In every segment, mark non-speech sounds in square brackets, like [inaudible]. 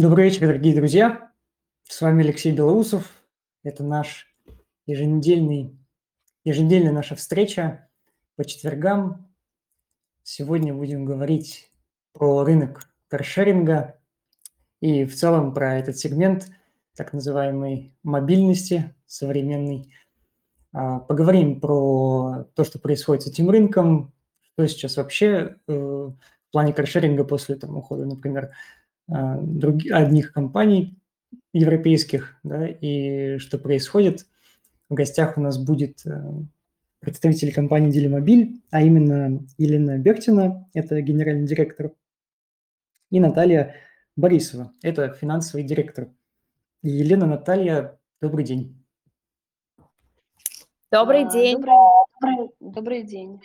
Добрый вечер, дорогие друзья. С вами Алексей Белоусов. Это наш еженедельный, еженедельная наша встреча по четвергам. Сегодня будем говорить про рынок каршеринга и в целом про этот сегмент так называемой мобильности современной. А, поговорим про то, что происходит с этим рынком, что сейчас вообще э, в плане каршеринга после там, ухода, например, а, других, одних компаний европейских, да, и что происходит. В гостях у нас будет э, представитель компании Делимобиль, а именно Елена Бертина, это генеральный директор, и Наталья Борисова, это финансовый директор. Елена, Наталья, добрый день. Добрый день. Добрый, добрый день.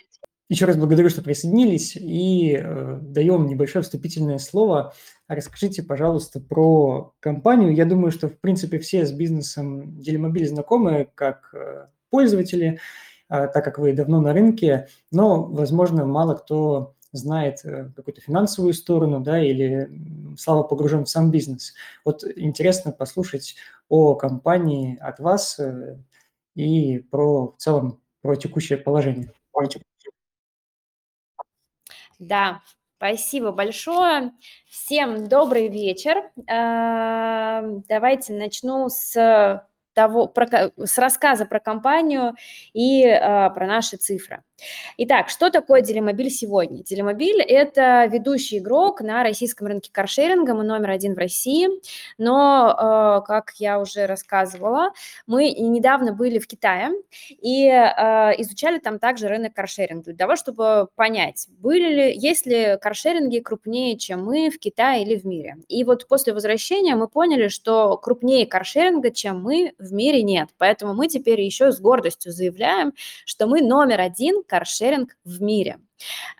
Еще раз благодарю, что присоединились, и э, даем небольшое вступительное слово. Расскажите, пожалуйста, про компанию. Я думаю, что, в принципе, все с бизнесом Делимобиль знакомы как э, пользователи, э, так как вы давно на рынке, но, возможно, мало кто знает э, какую-то финансовую сторону, да, или слабо погружен в сам бизнес. Вот интересно послушать о компании от вас э, и про в целом про текущее положение. Да, спасибо большое. Всем добрый вечер. Эм, давайте начну с того, про, с рассказа про компанию и э, про наши цифры. Итак, что такое Делимобиль сегодня? Делимобиль – это ведущий игрок на российском рынке каршеринга, мы номер один в России, но, э, как я уже рассказывала, мы недавно были в Китае и э, изучали там также рынок каршеринга, для того, чтобы понять, были ли, есть ли каршеринги крупнее, чем мы в Китае или в мире. И вот после возвращения мы поняли, что крупнее каршеринга, чем мы, в мире нет. Поэтому мы теперь еще с гордостью заявляем, что мы номер один каршеринг в мире.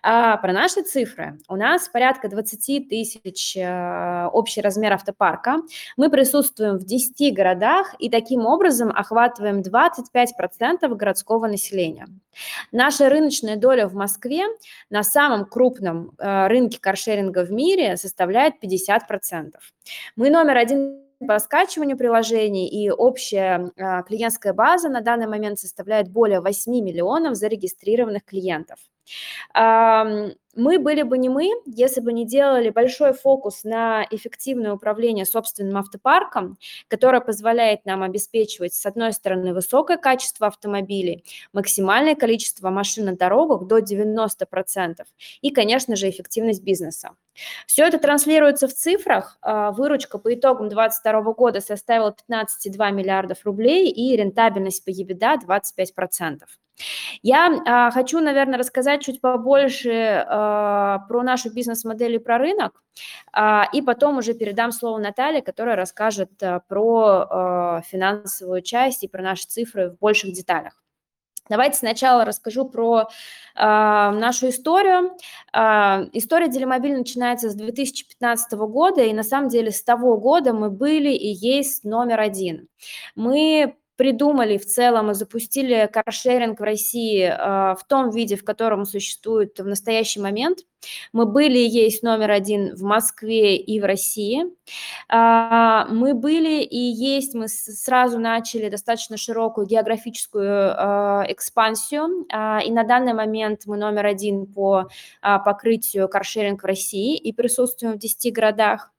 А про наши цифры. У нас порядка 20 тысяч э, общий размер автопарка. Мы присутствуем в 10 городах и таким образом охватываем 25% городского населения. Наша рыночная доля в Москве на самом крупном э, рынке каршеринга в мире составляет 50%. Мы номер один по скачиванию приложений, и общая а, клиентская база на данный момент составляет более 8 миллионов зарегистрированных клиентов. Мы были бы не мы, если бы не делали большой фокус на эффективное управление собственным автопарком, которое позволяет нам обеспечивать, с одной стороны, высокое качество автомобилей, максимальное количество машин на дорогах до 90% и, конечно же, эффективность бизнеса. Все это транслируется в цифрах. А, выручка по итогам 2022 года составила 15,2 миллиардов рублей и рентабельность по EBITDA 25%. Я а, хочу, наверное, рассказать чуть побольше а, про нашу бизнес-модель и про рынок, а, и потом уже передам слово Наталье, которая расскажет а, про а, финансовую часть и про наши цифры в больших деталях. Давайте сначала расскажу про э, нашу историю. Э, история Делимобиль начинается с 2015 года, и на самом деле с того года мы были и есть номер один. Мы придумали в целом и запустили каршеринг в России э, в том виде, в котором существует в настоящий момент. Мы были и есть номер один в Москве и в России. Э, мы были и есть, мы сразу начали достаточно широкую географическую э, экспансию, и на данный момент мы номер один по покрытию каршеринг в России и присутствуем в 10 городах.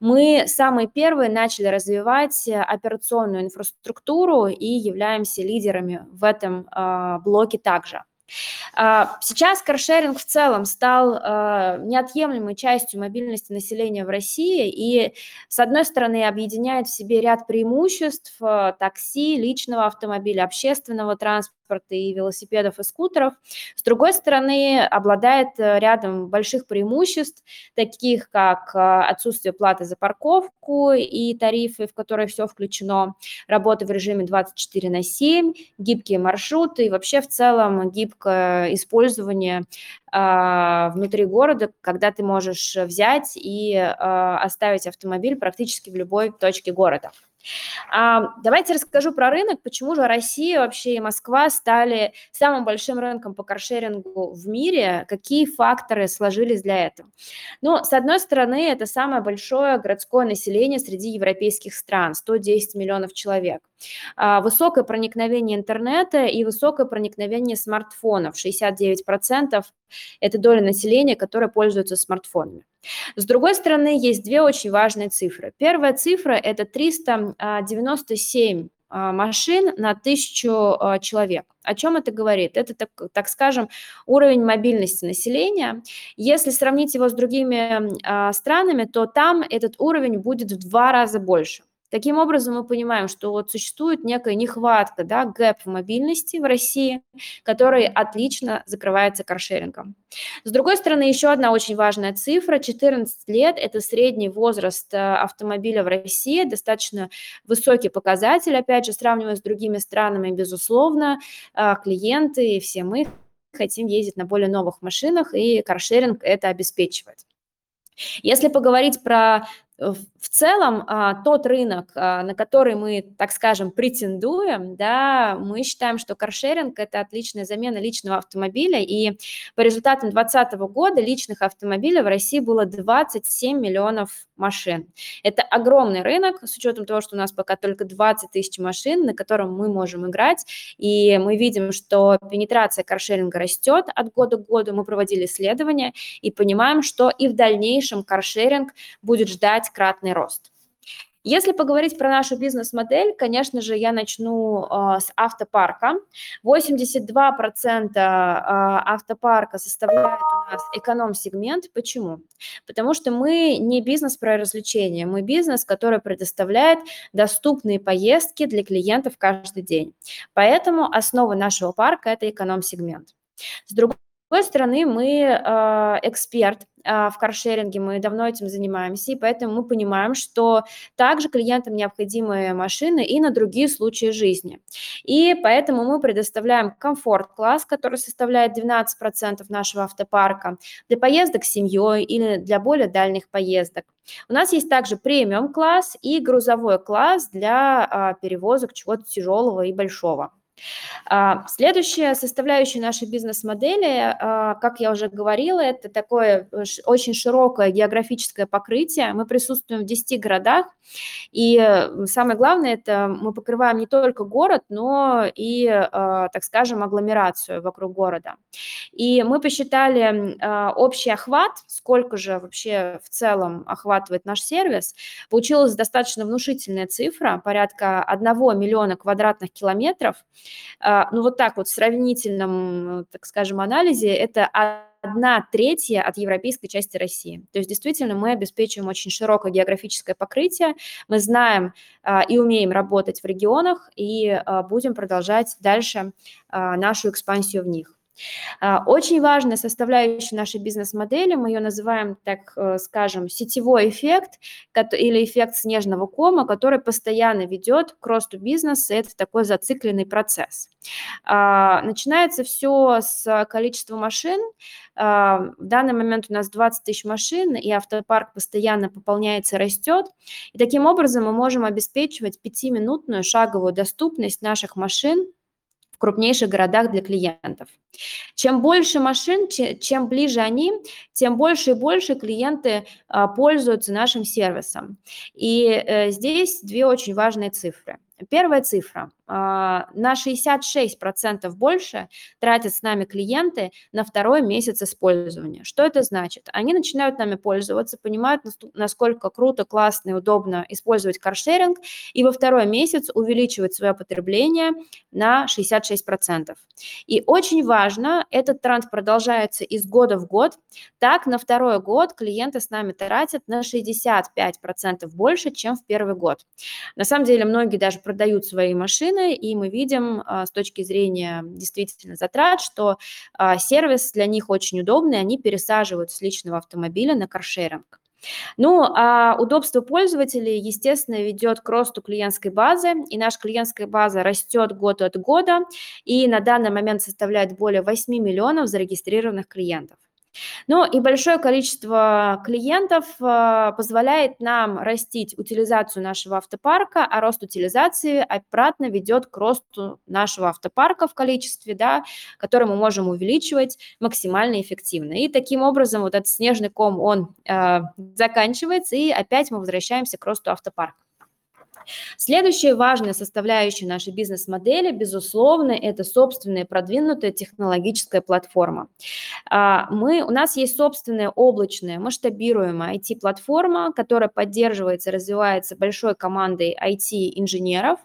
Мы самые первые начали развивать операционную инфраструктуру и являемся лидерами в этом э, блоке также. А, сейчас каршеринг в целом стал а, неотъемлемой частью мобильности населения в России и, с одной стороны, объединяет в себе ряд преимуществ а, такси, личного автомобиля, общественного транспорта, и велосипедов и скутеров. С другой стороны, обладает рядом больших преимуществ, таких как отсутствие платы за парковку и тарифы, в которые все включено, работа в режиме 24 на 7, гибкие маршруты и вообще в целом гибкое использование а, внутри города, когда ты можешь взять и а, оставить автомобиль практически в любой точке города. А, давайте расскажу про рынок, почему же Россия вообще и Москва стали самым большим рынком по каршерингу в мире, какие факторы сложились для этого. Ну, с одной стороны, это самое большое городское население среди европейских стран, 110 миллионов человек. А, высокое проникновение интернета и высокое проникновение смартфонов, 69% это доля населения, которое пользуется смартфонами. С другой стороны, есть две очень важные цифры. Первая цифра – это 397 а, машин на тысячу а, человек. О чем это говорит? Это, так, так скажем, уровень мобильности населения. Если сравнить его с другими а, странами, то там этот уровень будет в два раза больше. Таким образом, мы понимаем, что вот существует некая нехватка, да, гэп в мобильности в России, который отлично закрывается каршерингом. С другой стороны, еще одна очень важная цифра, 14 лет – это средний возраст э, автомобиля в России, достаточно высокий показатель, опять же, сравнивая с другими странами, безусловно, э, клиенты и все мы хотим ездить на более новых машинах, и каршеринг это обеспечивает. Если поговорить про Э, в целом а, тот рынок, а, на который мы, так скажем, претендуем, да, мы считаем, что каршеринг – это отличная замена личного автомобиля, и по результатам 2020 года личных автомобилей в России было 27 миллионов машин. Это огромный рынок, с учетом того, что у нас пока только 20 тысяч машин, на котором мы можем играть, и мы видим, что пенетрация каршеринга растет от года к году, мы проводили исследования и понимаем, что и в дальнейшем каршеринг будет ждать кратный рост. Если поговорить про нашу бизнес-модель, конечно же, я начну э, с автопарка. 82% э, автопарка составляет у нас эконом-сегмент. Почему? Потому что мы не бизнес про развлечения, мы бизнес, который предоставляет доступные поездки для клиентов каждый день. Поэтому основа нашего парка – это эконом-сегмент. С другой другой стороны, мы э, эксперт э, в каршеринге, мы давно этим занимаемся, и поэтому мы понимаем, что также клиентам необходимы машины и на другие случаи жизни. И поэтому мы предоставляем комфорт-класс, который составляет 12% нашего автопарка для поездок с семьей или для более дальних поездок. У нас есть также премиум-класс и грузовой класс для э, перевозок чего-то тяжелого и большого. А, следующая составляющая нашей бизнес-модели, а, как я уже говорила, это такое очень широкое географическое покрытие. Мы присутствуем в 10 городах, и э, самое главное, это мы покрываем не только город, но и, а, так скажем, агломерацию вокруг города. И мы посчитали общий охват, сколько же вообще в целом охватывает наш сервис. Получилась достаточно внушительная цифра, порядка 1 миллиона квадратных километров – ну вот так вот в сравнительном, так скажем, анализе это одна третья от европейской части России. То есть действительно мы обеспечиваем очень широкое географическое покрытие, мы знаем а, и умеем работать в регионах и а, будем продолжать дальше нашу экспансию в них. А, очень важная составляющая нашей бизнес-модели, мы ее называем, так э, скажем, сетевой эффект или эффект снежного кома, который постоянно ведет к росту бизнеса, это такой зацикленный процесс. А, начинается все с количества машин, а, в данный момент у нас 20 тысяч машин, и автопарк постоянно пополняется, растет. И таким образом мы можем обеспечивать пятиминутную шаговую доступность наших машин крупнейших городах для клиентов. Чем больше машин, чем ближе они, тем больше и больше клиенты а, пользуются нашим сервисом. И э, здесь две очень важные цифры. Первая цифра. А, на 66% больше тратят с нами клиенты на второй месяц использования. Что это значит? Они начинают нами пользоваться, понимают, насколько круто, классно и удобно использовать каршеринг, и во второй месяц увеличивать свое потребление на 66%. И очень важно, этот тренд продолжается из года в год. Так, на второй год клиенты с нами тратят на 65% больше, чем в первый год. На самом деле, многие даже продают свои машины, и мы видим а, с точки зрения действительно затрат, что а, сервис для них очень удобный, они пересаживают с личного автомобиля на каршеринг. Ну, а удобство пользователей, естественно, ведет к росту клиентской базы, и наша клиентская база растет год от года, и на данный момент составляет более 8 миллионов зарегистрированных клиентов. Ну и большое количество клиентов э, позволяет нам растить утилизацию нашего автопарка, а рост утилизации обратно ведет к росту нашего автопарка в количестве, да, который мы можем увеличивать максимально эффективно. И таким образом вот этот снежный ком, он э, заканчивается, и опять мы возвращаемся к росту автопарка. Следующая важная составляющая нашей бизнес-модели, безусловно, это собственная продвинутая технологическая платформа. А, мы, у нас есть собственная облачная масштабируемая IT-платформа, которая поддерживается, развивается большой командой IT-инженеров.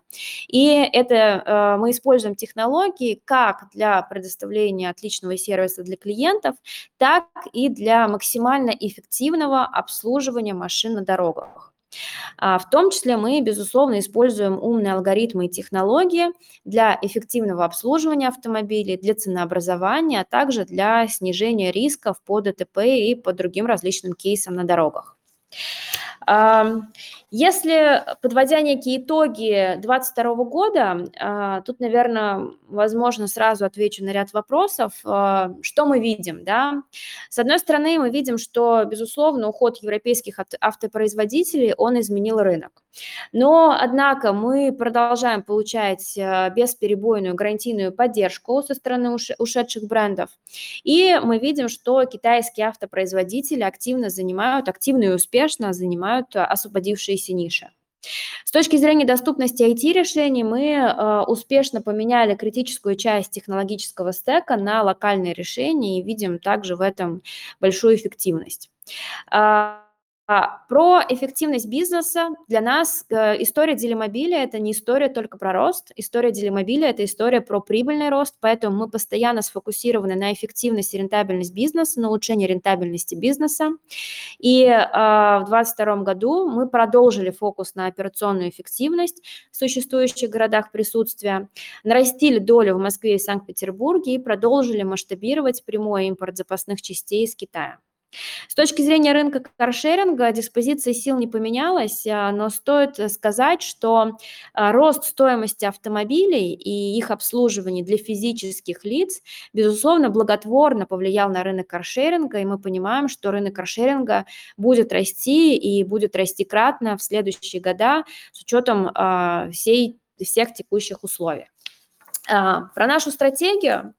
И это а, мы используем технологии как для предоставления отличного сервиса для клиентов, так и для максимально эффективного обслуживания машин на дорогах. А, в том числе мы, безусловно, используем умные алгоритмы и технологии для эффективного обслуживания автомобилей, для ценообразования, а также для снижения рисков по ДТП и по другим различным кейсам на дорогах. Если, подводя некие итоги 2022 года, а, тут, наверное, возможно, сразу отвечу на ряд вопросов. А, что мы видим? Да? С одной стороны, мы видим, что, безусловно, уход европейских автопроизводителей, он изменил рынок. Но, однако, мы продолжаем получать а, бесперебойную гарантийную поддержку со стороны ушедших брендов. И мы видим, что китайские автопроизводители активно занимают, активно и успешно занимают освободившиеся ниши. С точки зрения доступности IT-решений мы э, успешно поменяли критическую часть технологического стека на локальные решения и видим также в этом большую эффективность. А, про эффективность бизнеса для нас э, история Делимобиля – это не история только про рост. История Делимобиля – это история про прибыльный рост, поэтому мы постоянно сфокусированы на эффективности и рентабельность бизнеса, на улучшении рентабельности бизнеса. И а, в 2022 году мы продолжили фокус на операционную эффективность в существующих городах присутствия, нарастили долю в Москве и Санкт-Петербурге и продолжили масштабировать прямой импорт запасных частей из Китая. С точки зрения рынка каршеринга диспозиция сил не поменялась, а, но стоит сказать, что а, рост стоимости автомобилей и их обслуживание для физических лиц, безусловно, благотворно повлиял на рынок каршеринга, и мы понимаем, что рынок каршеринга будет расти и будет расти кратно в следующие года с учетом а, всей, всех текущих условий. А, про нашу стратегию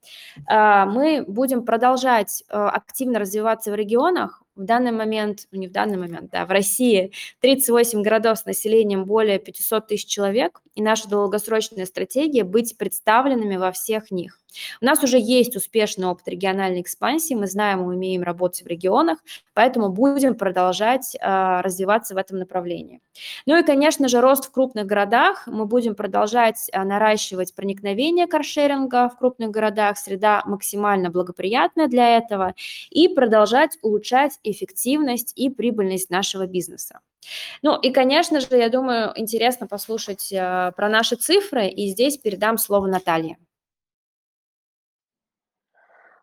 а, мы будем продолжать а, активно развиваться в регионах. В данный момент, ну не в данный момент, да, в России 38 городов с населением более 500 тысяч человек, и наша долгосрочная стратегия быть представленными во всех них. У нас уже есть успешный опыт региональной экспансии, мы знаем, мы умеем работать в регионах, поэтому будем продолжать э, развиваться в этом направлении. Ну и, конечно же, рост в крупных городах. Мы будем продолжать э, наращивать проникновение каршеринга в крупных городах, среда максимально благоприятная для этого, и продолжать улучшать эффективность и прибыльность нашего бизнеса. Ну и, конечно же, я думаю, интересно послушать э, про наши цифры, и здесь передам слово Наталье.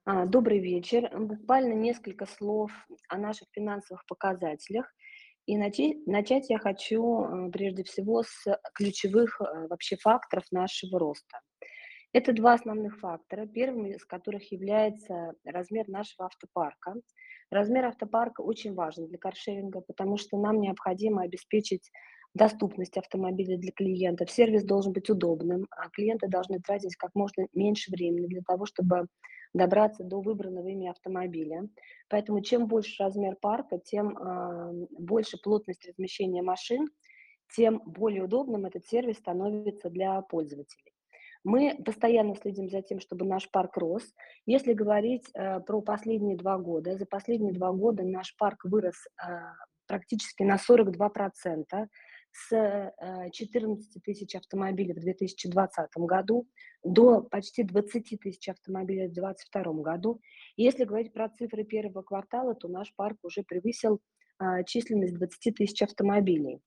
А, добрый вечер. Буквально несколько слов о наших финансовых показателях. И начать, начать я хочу э, прежде всего с ключевых э, вообще факторов нашего роста. Это два основных фактора. Первым из которых является размер нашего автопарка. Размер автопарка очень важен для каршеринга, потому что нам необходимо обеспечить доступность автомобиля для клиентов. Сервис должен быть удобным, а клиенты должны тратить как можно меньше времени для того, чтобы добраться до выбранного ими автомобиля. Поэтому чем больше размер парка, тем э, больше плотность размещения машин, тем более удобным этот сервис становится для пользователей. Мы постоянно следим за тем, чтобы наш парк рос. Если говорить э, про последние два года, за последние два года наш парк вырос э, практически на 42% с 14 э, тысяч автомобилей в 2020 году до почти 20 тысяч автомобилей в 2022 году. Если говорить про цифры первого квартала, то наш парк уже превысил а, численность 20 тысяч автомобилей.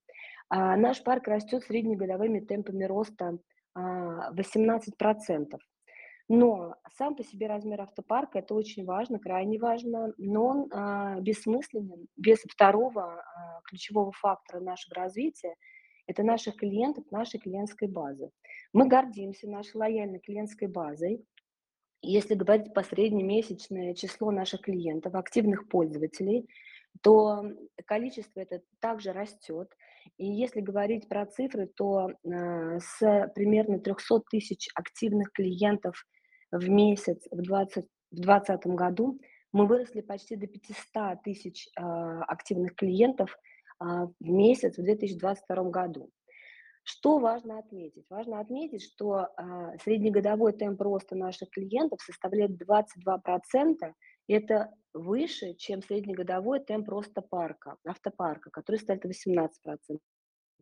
А, наш парк растет среднегодовыми темпами роста 18%. Но сам по себе размер автопарка это очень важно, крайне важно, но он а, бессмысленен без второго а, ключевого фактора нашего развития – это наших клиентов, нашей клиентской базы. Мы гордимся нашей лояльной клиентской базой, Если говорить по среднемесячное число наших клиентов, активных пользователей, то количество это также растет. И если говорить про цифры, то э, с примерно 300 тысяч активных клиентов в месяц в 2020 году мы выросли почти до 500 тысяч э, активных клиентов э, в месяц в 2022 году. Что важно отметить? Важно отметить, что э, среднегодовой темп роста наших клиентов составляет 22%, и это выше, чем среднегодовой темп роста парка, автопарка, который составляет 18%.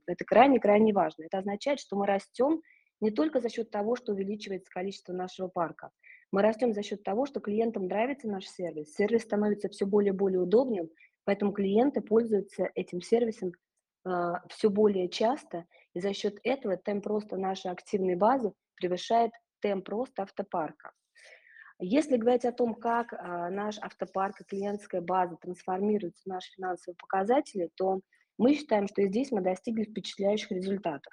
Это крайне-крайне важно. Это означает, что мы растем не только за счет того, что увеличивается количество нашего парка. Мы растем за счет того, что клиентам нравится наш сервис. Сервис становится все более и более удобным, поэтому клиенты пользуются этим сервисом э, а, все более часто, и за счет этого темп роста нашей активной базы превышает темп роста автопарка. Если говорить о том, как а, наш автопарк и клиентская база трансформируются в наши финансовые показатели, то мы считаем, что здесь мы достигли впечатляющих результатов.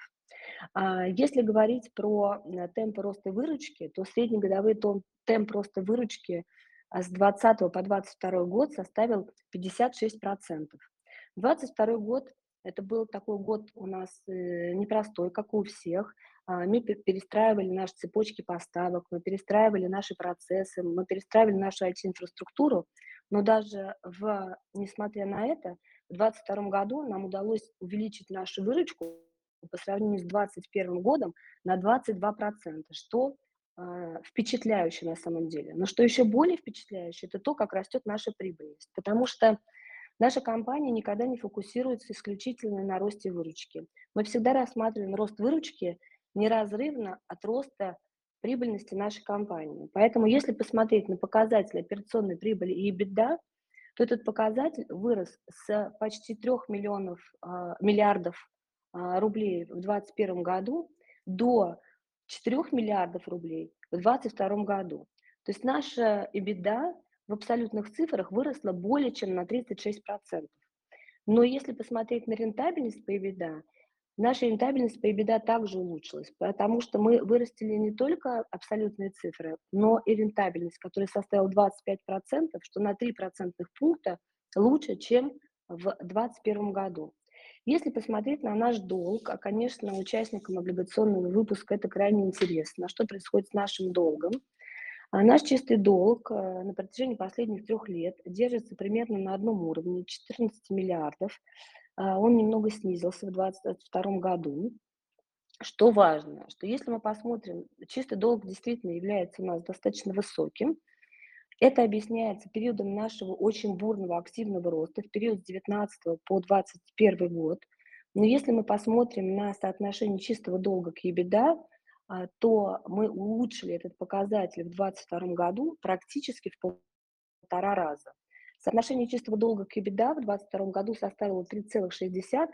А, если говорить про э, темпы роста выручки, то среднегодовой темп роста выручки а, с 2020 по 2022 год составил 56%. 2022 год это был такой год у нас э, непростой, как у всех. А, мы перестраивали наши цепочки поставок, мы перестраивали наши процессы, мы перестраивали нашу IT-инфраструктуру, но даже в, несмотря на это, в 2022 году нам удалось увеличить нашу выручку по сравнению с 2021 годом на 22%, что э, впечатляюще на самом деле. Но что еще более впечатляюще, это то, как растет наша прибыльность. Потому что наша компания никогда не фокусируется исключительно на росте выручки. Мы всегда рассматриваем рост выручки неразрывно от роста прибыльности нашей компании. Поэтому если посмотреть на показатели операционной прибыли и EBITDA, то этот показатель вырос с почти 3 миллионов, э, миллиардов э, рублей в 2021 году до 4 миллиардов рублей в 2022 году. То есть наша EBITDA в абсолютных цифрах выросла более чем на 36%. Но если посмотреть на рентабельность по EBITDA, Наша рентабельность по EBITDA также улучшилась, потому что мы вырастили не только абсолютные цифры, но и рентабельность, которая составила 25%, что на 3 процентных пункта лучше, чем в 2021 году. Если посмотреть на наш долг, а, конечно, участникам облигационного выпуска это крайне интересно, что происходит с нашим долгом. А наш чистый долг а, на протяжении последних трех лет держится примерно на одном уровне, 14 миллиардов. А, он немного снизился в 2022 году. Что важно, что если мы посмотрим, чистый долг действительно является у нас достаточно высоким, это объясняется периодом нашего очень бурного активного роста в период с 19 по 21 год. Но если мы посмотрим на соотношение чистого долга к EBITDA, а, то мы улучшили этот показатель в 2022 году практически в полтора раза. Соотношение чистого долга к EBITDA в 2022 году составило 3,6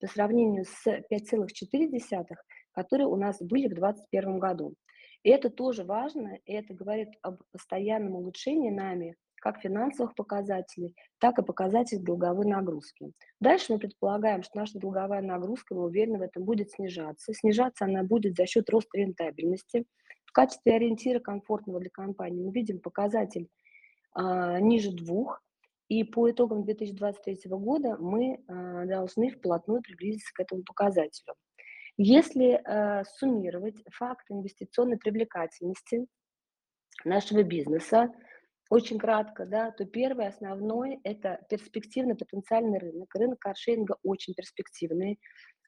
по сравнению с 5,4, которые у нас были в 2021 году. И это тоже важно, и это говорит об постоянном улучшении нами как финансовых показателей, так и показателей долговой нагрузки. Дальше мы предполагаем, что наша долговая нагрузка, мы уверены в этом, будет снижаться. Снижаться она будет за счет роста рентабельности. В качестве ориентира комфортного для компании мы видим показатель а, ниже двух, и по итогам 2023 года мы э, должны вплотную приблизиться к этому показателю. Если э, суммировать факт инвестиционной привлекательности нашего бизнеса, очень кратко, да, то первый основной – это перспективный потенциальный рынок. Рынок каршеринга очень перспективный.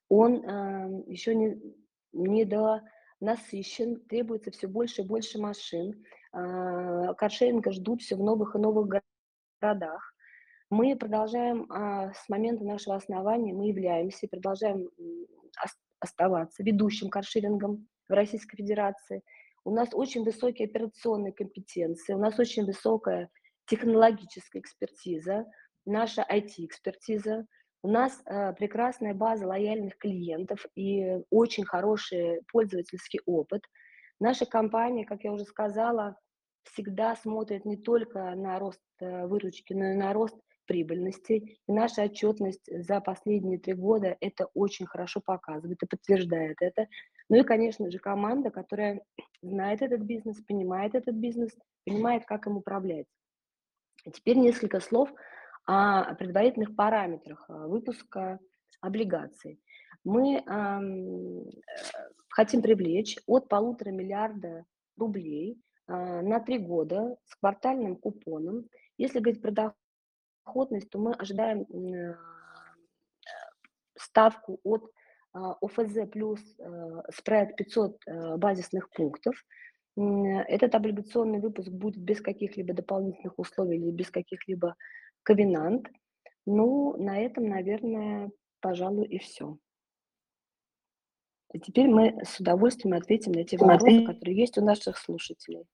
Он э, еще не, не до насыщен, требуется все больше и больше машин. Э, каршеринга ждут все в новых и новых городах. Мы продолжаем а, с момента нашего основания, мы являемся и продолжаем оставаться ведущим каршерингом в Российской Федерации. У нас очень высокие операционные компетенции, у нас очень высокая технологическая экспертиза, наша IT-экспертиза, у нас э, прекрасная база лояльных клиентов и очень хороший пользовательский опыт. Наша компания, как я уже сказала, всегда смотрит не только на рост э, выручки, но и на рост прибыльности. И наша отчетность за последние три года это очень хорошо показывает и подтверждает это. Ну и, конечно же, команда, которая знает этот бизнес, понимает этот бизнес, понимает, как им управлять. Теперь несколько слов о предварительных параметрах а, выпуска облигаций. Мы э, хотим привлечь от полутора миллиарда рублей э, на три года с квартальным купоном. Если говорить про доходность, то мы ожидаем э, ставку от ОФЗ плюс спред 500 базисных пунктов. Этот облигационный выпуск будет без каких-либо дополнительных условий или без каких-либо ковенант. Ну, на этом, наверное, пожалуй, и все. И теперь мы с удовольствием ответим на те вопросы, которые есть у наших слушателей.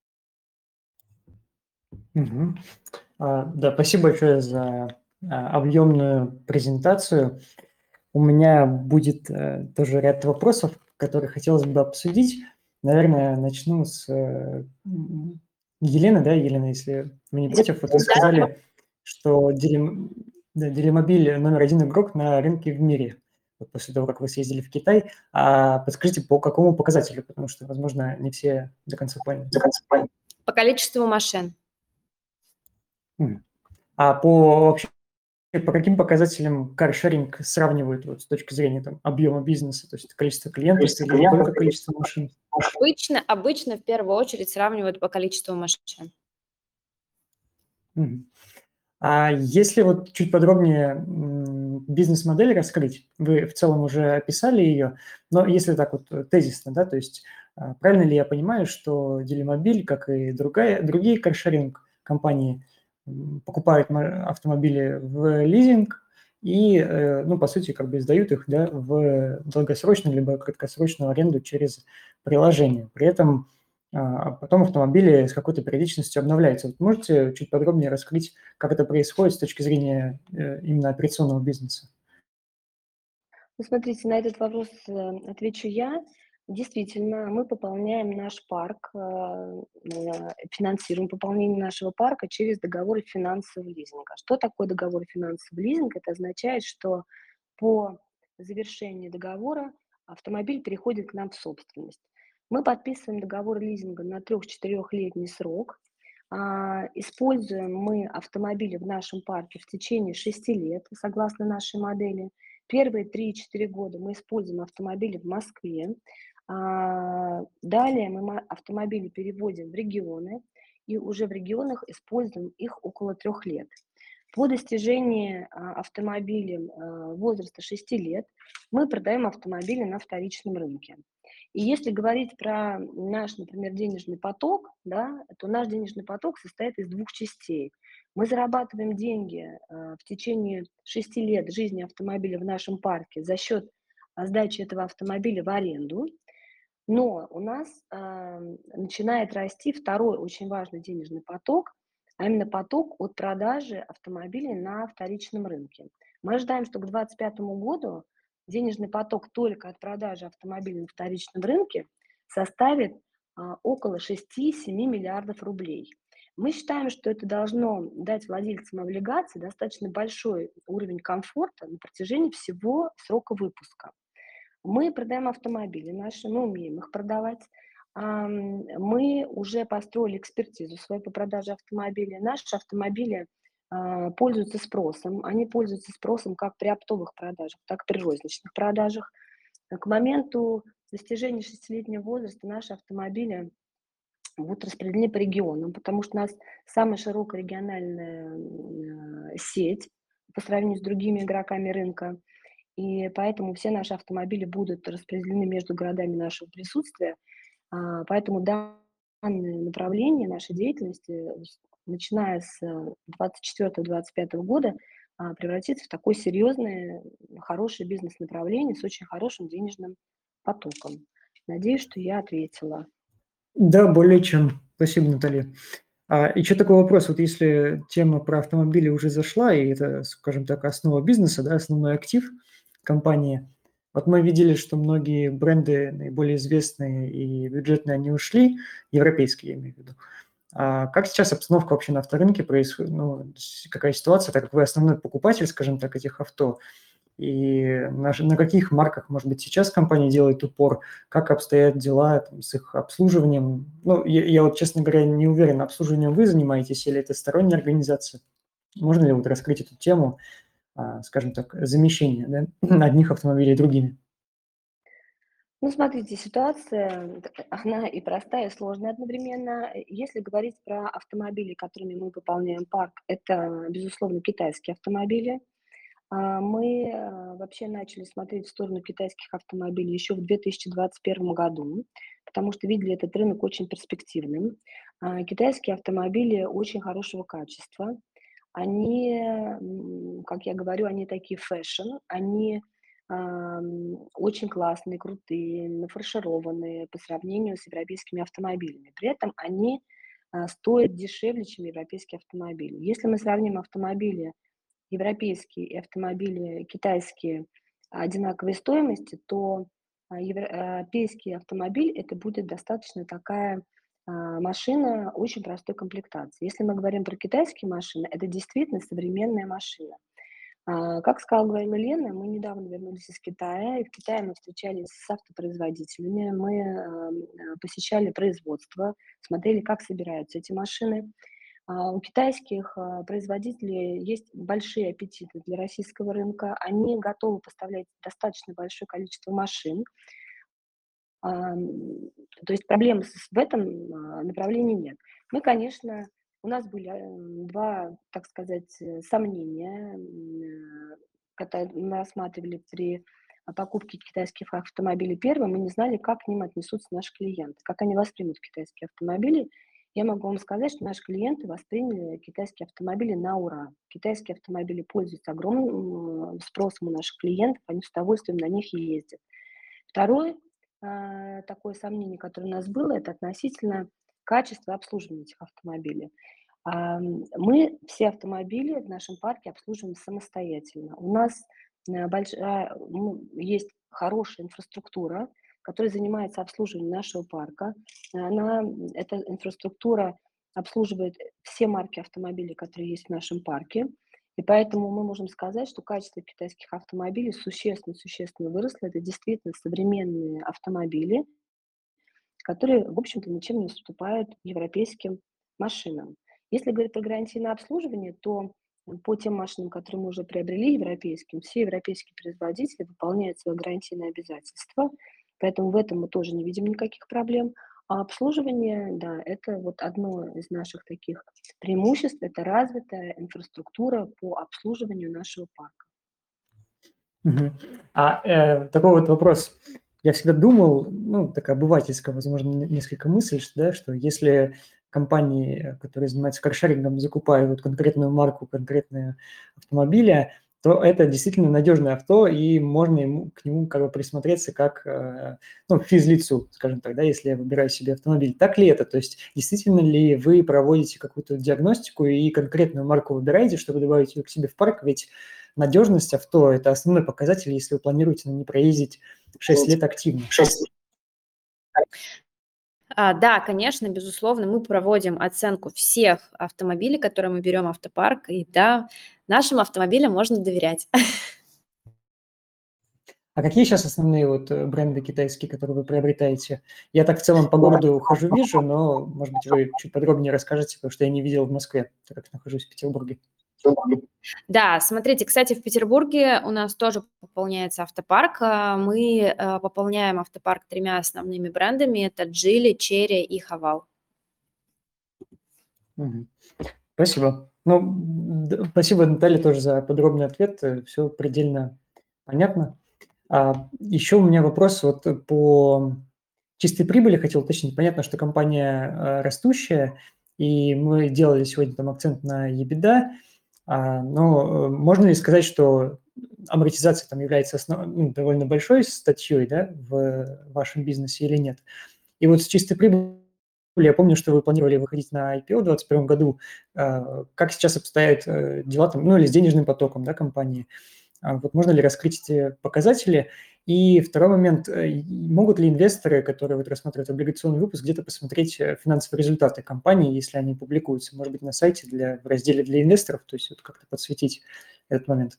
Угу. Да, спасибо большое за а, объемную презентацию. У меня будет а, тоже ряд вопросов, которые хотелось бы обсудить. Наверное, начну с э, Елены, да, Елена, если вы не против. Вот вы сказали, что Делим, да, Делимобиль номер один игрок на рынке в мире вот после того, как вы съездили в Китай. А подскажите, по какому показателю? Потому что, возможно, не все до конца поняли. До конца поняли. По количеству машин. А по вообще по каким показателям каршеринг сравнивают вот, с точки зрения там, объема бизнеса, то есть количество клиентов количество или клиентов, только количество машин? Обычно, обычно в первую очередь сравнивают по количеству машин. А если вот чуть подробнее бизнес-модель раскрыть, вы в целом уже описали ее, но если так вот тезисно, да, то есть а, правильно ли я понимаю, что Делимобиль, как и другая, другие каршеринг компании, покупают автомобили в лизинг и, э, ну, по сути, как бы сдают их да, в долгосрочную либо краткосрочную аренду через приложение. При этом а потом автомобили с какой-то периодичностью обновляются. Вот можете чуть подробнее раскрыть, как это происходит с точки зрения э, именно операционного бизнеса? Ну, смотрите, на этот вопрос э, отвечу я. Действительно, мы пополняем наш парк, э, финансируем пополнение нашего парка через договоры финансового лизинга. Что такое договор финансового лизинга? Это означает, что по завершении договора автомобиль переходит к нам в собственность. Мы подписываем договор лизинга на 3-4-летний срок. А, используем мы автомобили в нашем парке в течение 6 лет, согласно нашей модели. Первые 3-4 года мы используем автомобили в Москве. А, далее мы автомобили переводим в регионы и уже в регионах используем их около трех лет. По достижении а, автомобилем а, возраста 6 лет мы продаем автомобили на вторичном рынке. И если говорить про наш, например, денежный поток, да, то наш денежный поток состоит из двух частей. Мы зарабатываем деньги в течение 6 лет жизни автомобиля в нашем парке за счет сдачи этого автомобиля в аренду. Но у нас э, начинает расти второй очень важный денежный поток, а именно поток от продажи автомобилей на вторичном рынке. Мы ожидаем, что к 2025 году денежный поток только от продажи автомобилей на вторичном рынке составит э, около 6-7 миллиардов рублей. Мы считаем, что это должно дать владельцам облигаций достаточно большой уровень комфорта на протяжении всего срока выпуска. Мы продаем автомобили наши, мы умеем их продавать. Мы уже построили экспертизу свою по продаже автомобилей. Наши автомобили а, пользуются спросом. Они пользуются спросом как при оптовых продажах, так и при розничных продажах. К моменту достижения шестилетнего возраста наши автомобили будут распределены по регионам, потому что у нас самая широкая региональная сеть по сравнению с другими игроками рынка и поэтому все наши автомобили будут распределены между городами нашего присутствия. А, поэтому данное направление нашей деятельности, начиная с 2024-2025 года, а, превратится в такое серьезное, хорошее бизнес-направление с очень хорошим денежным потоком. Надеюсь, что я ответила. Да, более чем. Спасибо, Наталья. А еще такой вопрос, вот если тема про автомобили уже зашла, и это, скажем так, основа бизнеса, да, основной актив – компании. Вот мы видели, что многие бренды наиболее известные и бюджетные, они ушли, европейские я имею в виду. А как сейчас обстановка вообще на авторынке происходит? Ну, какая ситуация, так как вы основной покупатель, скажем так, этих авто? И на, на каких марках, может быть, сейчас компания делает упор? Как обстоят дела там, с их обслуживанием? Ну, я, я вот, честно говоря, не уверен, обслуживанием вы занимаетесь или это сторонняя организация? Можно ли вот раскрыть эту тему, скажем так, замещения да, [clears throat] одних автомобилей другими? Ну, смотрите, ситуация, она и простая, и сложная одновременно. Если говорить про автомобили, которыми мы пополняем парк, это, безусловно, китайские автомобили. А, мы а, вообще начали смотреть в сторону китайских автомобилей еще в 2021 году, потому что видели этот рынок очень перспективным. А, китайские автомобили очень хорошего качества. Они, как я говорю, они такие fashion, они очень классные, крутые, нафаршированные по сравнению с европейскими автомобилями. При этом они а, стоят дешевле, чем европейские автомобили. Если мы сравним автомобили европейские и автомобили китайские одинаковой стоимости, то а, европейский автомобиль это будет достаточно такая а, машина очень простой комплектации. Если мы говорим про китайские машины, это действительно современная машина – а, как сказала Елена, мы недавно вернулись из Китая, и в Китае мы встречались с автопроизводителями, мы э, посещали производство, смотрели, как собираются эти машины. А, у китайских а, производителей есть большие аппетиты для российского рынка, они готовы поставлять достаточно большое количество машин, то есть проблем в этом направлении нет. Мы, конечно, у нас были э, два, так сказать, э, сомнения, э, которые мы рассматривали при покупке китайских автомобилей первым, мы не знали, как к ним отнесутся наши клиенты, как они воспримут китайские автомобили. Я могу вам сказать, что наши клиенты восприняли китайские автомобили на ура. Китайские автомобили пользуются огромным спросом у наших клиентов, они с удовольствием на них ездят. Второе такое сомнение, которое у нас было, это относительно качество обслуживания этих автомобилей. Мы все автомобили в нашем парке обслуживаем самостоятельно. У нас э, большая, есть хорошая инфраструктура, которая занимается обслуживанием нашего парка. Она, эта инфраструктура обслуживает все марки автомобилей, которые есть в нашем парке. И поэтому мы можем сказать, что качество китайских автомобилей существенно-существенно выросло. Это действительно современные автомобили, которые, в общем-то, ничем не уступают европейским машинам. Если говорить про гарантии на обслуживание, то по тем машинам, которые мы уже приобрели европейским, все европейские производители выполняют свои гарантийные обязательства, поэтому в этом мы тоже не видим никаких проблем. А обслуживание, да, это вот одно из наших таких преимуществ, это развитая инфраструктура по обслуживанию нашего парка. А э, такой вот вопрос я всегда думал, ну, такая обывательская, возможно, несколько мысль, что, да, что если компании, которые занимаются каршерингом, закупают конкретную марку, конкретные автомобили, то это действительно надежное авто, и можно ему, к нему как бы присмотреться как э, ну, физлицу, скажем так, да, если я выбираю себе автомобиль. Так ли это? То есть действительно ли вы проводите какую-то диагностику и конкретную марку выбираете, чтобы добавить ее к себе в парк? Ведь надежность авто – это основной показатель, если вы планируете на ней проездить 6 лет активно. 6 а, да, конечно, безусловно, мы проводим оценку всех автомобилей, которые мы берем в автопарк, и да, нашим автомобилям можно доверять. А какие сейчас основные вот э, бренды китайские, которые вы приобретаете? Я так в целом по городу хожу, вижу, но, может быть, вы чуть подробнее расскажете, потому что я не видел в Москве, так как нахожусь в Петербурге. Да, смотрите, кстати, в Петербурге у нас тоже пополняется автопарк. А, мы э, пополняем автопарк тремя основными брендами. Это Джили, Черри и Хавал. Спасибо. Ну, спасибо, Наталья, тоже за подробный ответ. Все предельно понятно. А еще у меня вопрос вот по чистой прибыли хотел уточнить. Понятно, что компания э, растущая, и мы делали сегодня там акцент на EBITDA – а, но э, можно ли сказать, что амортизация там является основ... ну, довольно большой статьей да, в вашем бизнесе или нет? И вот с чистой прибылью я помню, что вы планировали выходить на IPO в 2021 году. А, как сейчас обстоят э, дела там, ну или с денежным потоком да, компании? А вот можно ли раскрыть эти показатели? И второй момент, э, могут ли инвесторы, которые вот рассматривают облигационный выпуск, где-то посмотреть э, финансовые результаты компании, если они публикуются, может быть, на сайте для, в разделе для инвесторов, то есть вот как-то подсветить этот момент?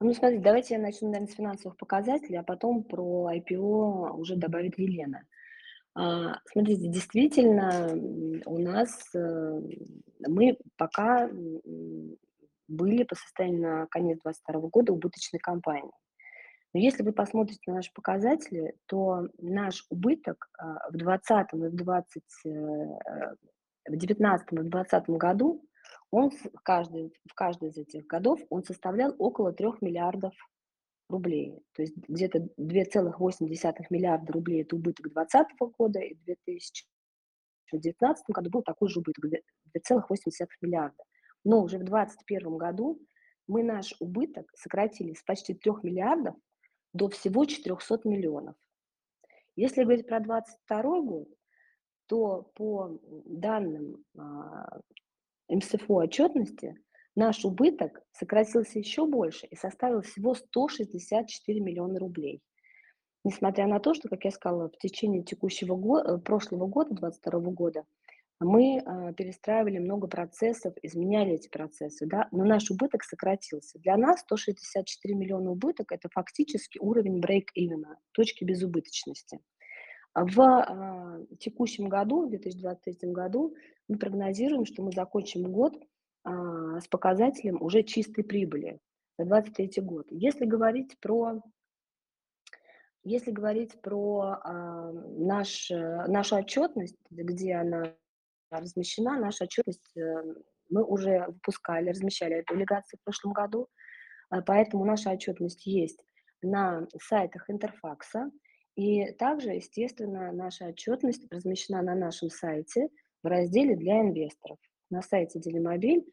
Ну, смотрите, давайте я начну, наверное, с финансовых показателей, а потом про IPO уже добавит Елена. А, смотрите, действительно, у нас э, мы пока были по состоянию на конец 2022 года убыточной компанией. Но если вы посмотрите на наши показатели, то наш убыток а, в 2020 и в 20, э, в 2019 и в 2020 году, он в каждый, в каждый из этих годов он составлял около 3 миллиардов рублей. То есть где-то 2,8 миллиарда рублей – это убыток 2020 года, и в 2019 году был такой же убыток – 2,8 миллиарда. Но уже в 2021 году мы наш убыток сократили с почти 3 миллиардов до всего 400 миллионов. Если говорить про 2022 год, то по данным а, МСФО отчетности наш убыток сократился еще больше и составил всего 164 миллиона рублей. Несмотря на то, что, как я сказала, в течение текущего года, прошлого года, 2022 года, мы э, перестраивали много процессов, изменяли эти процессы, да, но наш убыток сократился. Для нас 164 миллиона убыток – это фактически уровень break-even, точки безубыточности. В э, текущем году, в 2023 году, мы прогнозируем, что мы закончим год э, с показателем уже чистой прибыли за 2023 год. Если говорить про если говорить про э, наш, нашу отчетность, где она размещена наша отчетность, э, мы уже выпускали, размещали эту облигации в прошлом году, э, поэтому наша отчетность есть на сайтах Интерфакса, и также, естественно, наша отчетность размещена на нашем сайте в разделе для инвесторов. На сайте Делимобиль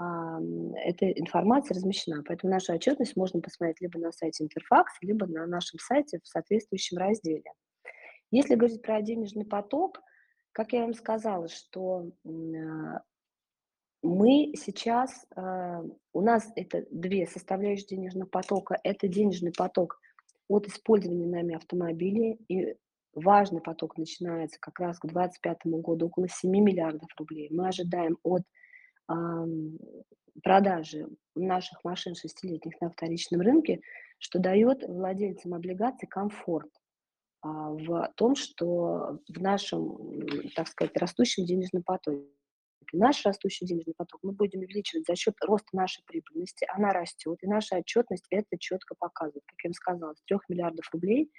эта информация размещена, поэтому нашу отчетность можно посмотреть либо на сайте Интерфакс, либо на нашем сайте в соответствующем разделе. Если говорить про денежный поток, как я вам сказала, что а, мы сейчас, а, у нас это две составляющие денежного потока. Это денежный поток от использования нами автомобилей, и важный поток начинается как раз к 2025 году, около 7 миллиардов рублей. Мы ожидаем от продажи наших машин шестилетних на вторичном рынке, что дает владельцам облигаций комфорт. А, в том, что в нашем, так сказать, растущем денежном потоке. Наш растущий денежный поток мы будем увеличивать за счет роста нашей прибыльности, она растет, и наша отчетность это четко показывает. Как я вам сказала, с 3 миллиардов рублей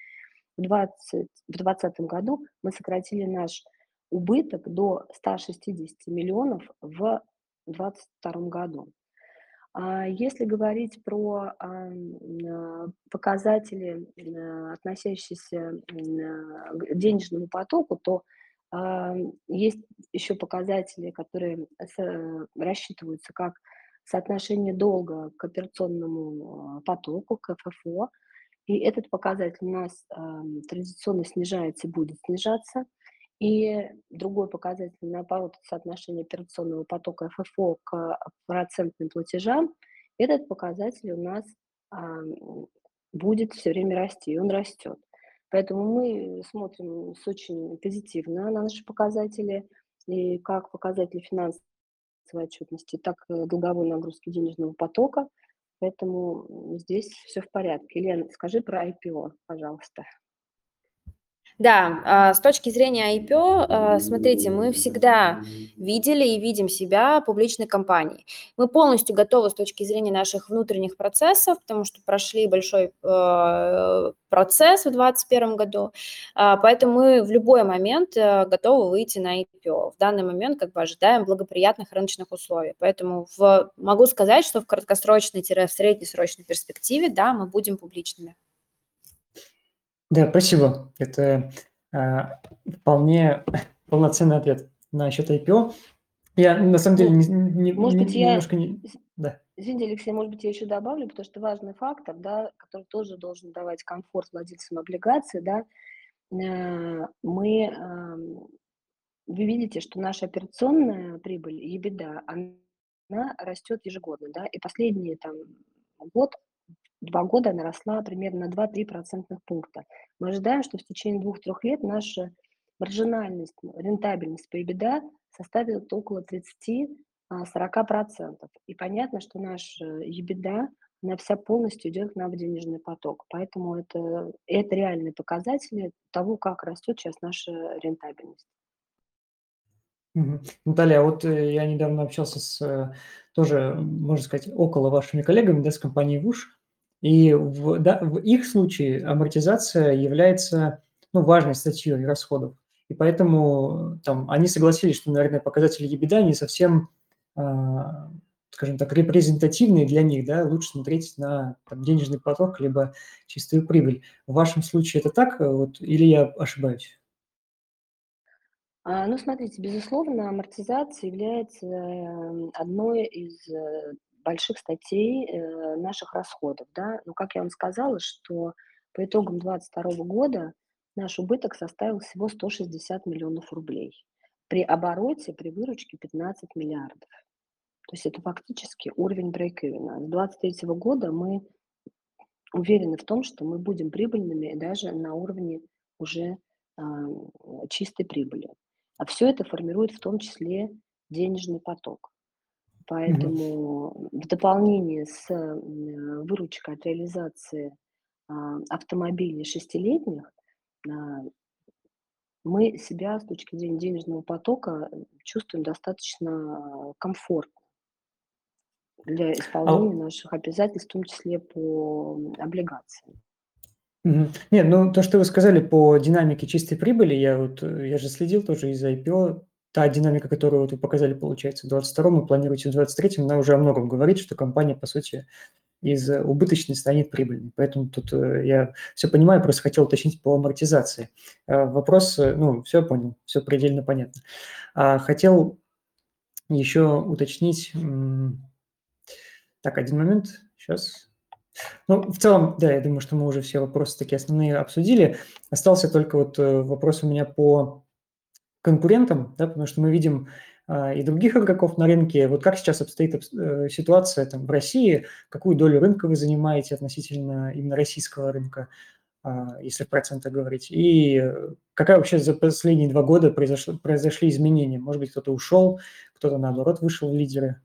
в 2020 в году мы сократили наш убыток до 160 миллионов в 2022 году. А если говорить про а, показатели, относящиеся к денежному потоку, то а, есть еще показатели, которые рассчитываются как соотношение долга к операционному потоку, к ФФО. И этот показатель у нас традиционно снижается и будет снижаться. И другой показатель, наоборот, соотношение операционного потока ФФО к процентным платежам, этот показатель у нас а, будет все время расти, и он растет. Поэтому мы смотрим с очень позитивно на наши показатели, и как показатели финансовой отчетности, так и долговой нагрузки денежного потока. Поэтому здесь все в порядке. Елена, скажи про IPO, пожалуйста. Да, а, с точки зрения IPO, а, смотрите, мы всегда видели и видим себя публичной компанией. Мы полностью готовы с точки зрения наших внутренних процессов, потому что прошли большой э, процесс в 2021 году, а, поэтому мы в любой момент готовы выйти на IPO. В данный момент как бы ожидаем благоприятных рыночных условий. Поэтому в, могу сказать, что в краткосрочной-в среднесрочной перспективе, да, мы будем публичными. Да, спасибо. Это э, вполне [laughs] полноценный ответ насчет IPO. Я на самом деле не, не, может не, быть, немножко я... не... Да. Извините, Алексей, может быть, я еще добавлю, потому что важный фактор, да, который тоже должен давать комфорт владельцам облигаций, да, э, мы, э, вы видите, что наша операционная прибыль, EBITDA, она растет ежегодно, да, и последний там год два года она росла примерно на 2-3 процентных пункта. Мы ожидаем, что в течение двух-трех лет наша маржинальность, рентабельность по EBITDA составит около 30-40%. И понятно, что наш EBITDA, она вся полностью идет на денежный поток. Поэтому это, это реальные показатели того, как растет сейчас наша рентабельность. Наталья, а вот э, я недавно общался с э, тоже, можно сказать, около вашими коллегами, да, с компанией ВУШ, и в, да, в их случае амортизация является ну, важной статьей расходов. И поэтому там, они согласились, что, наверное, показатели EBITDA не совсем, а, скажем так, репрезентативные для них, да, лучше смотреть на там, денежный поток, либо чистую прибыль. В вашем случае это так, вот, или я ошибаюсь? А, ну, смотрите, безусловно, амортизация является эм, одной из э, больших статей э, наших расходов. Да? Но, как я вам сказала, что по итогам 2022 года наш убыток составил всего 160 миллионов рублей. При обороте, при выручке 15 миллиардов. То есть это фактически уровень брейк-ивена. С 2023 года мы уверены в том, что мы будем прибыльными даже на уровне уже э, чистой прибыли. А все это формирует в том числе денежный поток. Поэтому mm-hmm. в дополнение с выручкой от реализации а, автомобилей шестилетних а, мы себя с точки зрения денежного потока чувствуем достаточно комфортно для исполнения а... наших обязательств, в том числе по облигациям. Нет, ну то, что вы сказали по динамике чистой прибыли, я вот, э, я же следил тоже из IPO. Та динамика, которую вот вы показали, получается, в 22-м и планируете в 23-м, она уже о многом говорит, что компания, по сути, из э, убыточной станет прибыльной. Поэтому тут э, я все понимаю, просто хотел уточнить по амортизации. Вопрос, ну, все понял, все предельно понятно. А хотел еще уточнить, так, один момент, сейчас. Ну, в целом, да, я думаю, что мы уже все вопросы такие основные обсудили. Остался только вот э, вопрос у меня по конкурентам, да, потому что мы видим а, и других игроков на рынке. Вот как сейчас обстоит э, ситуация там в России, какую долю рынка вы занимаете относительно именно российского рынка, а, если в процентах говорить, и какая вообще за последние два года произошло, произошли изменения? Может быть, кто-то ушел, кто-то наоборот вышел в лидеры?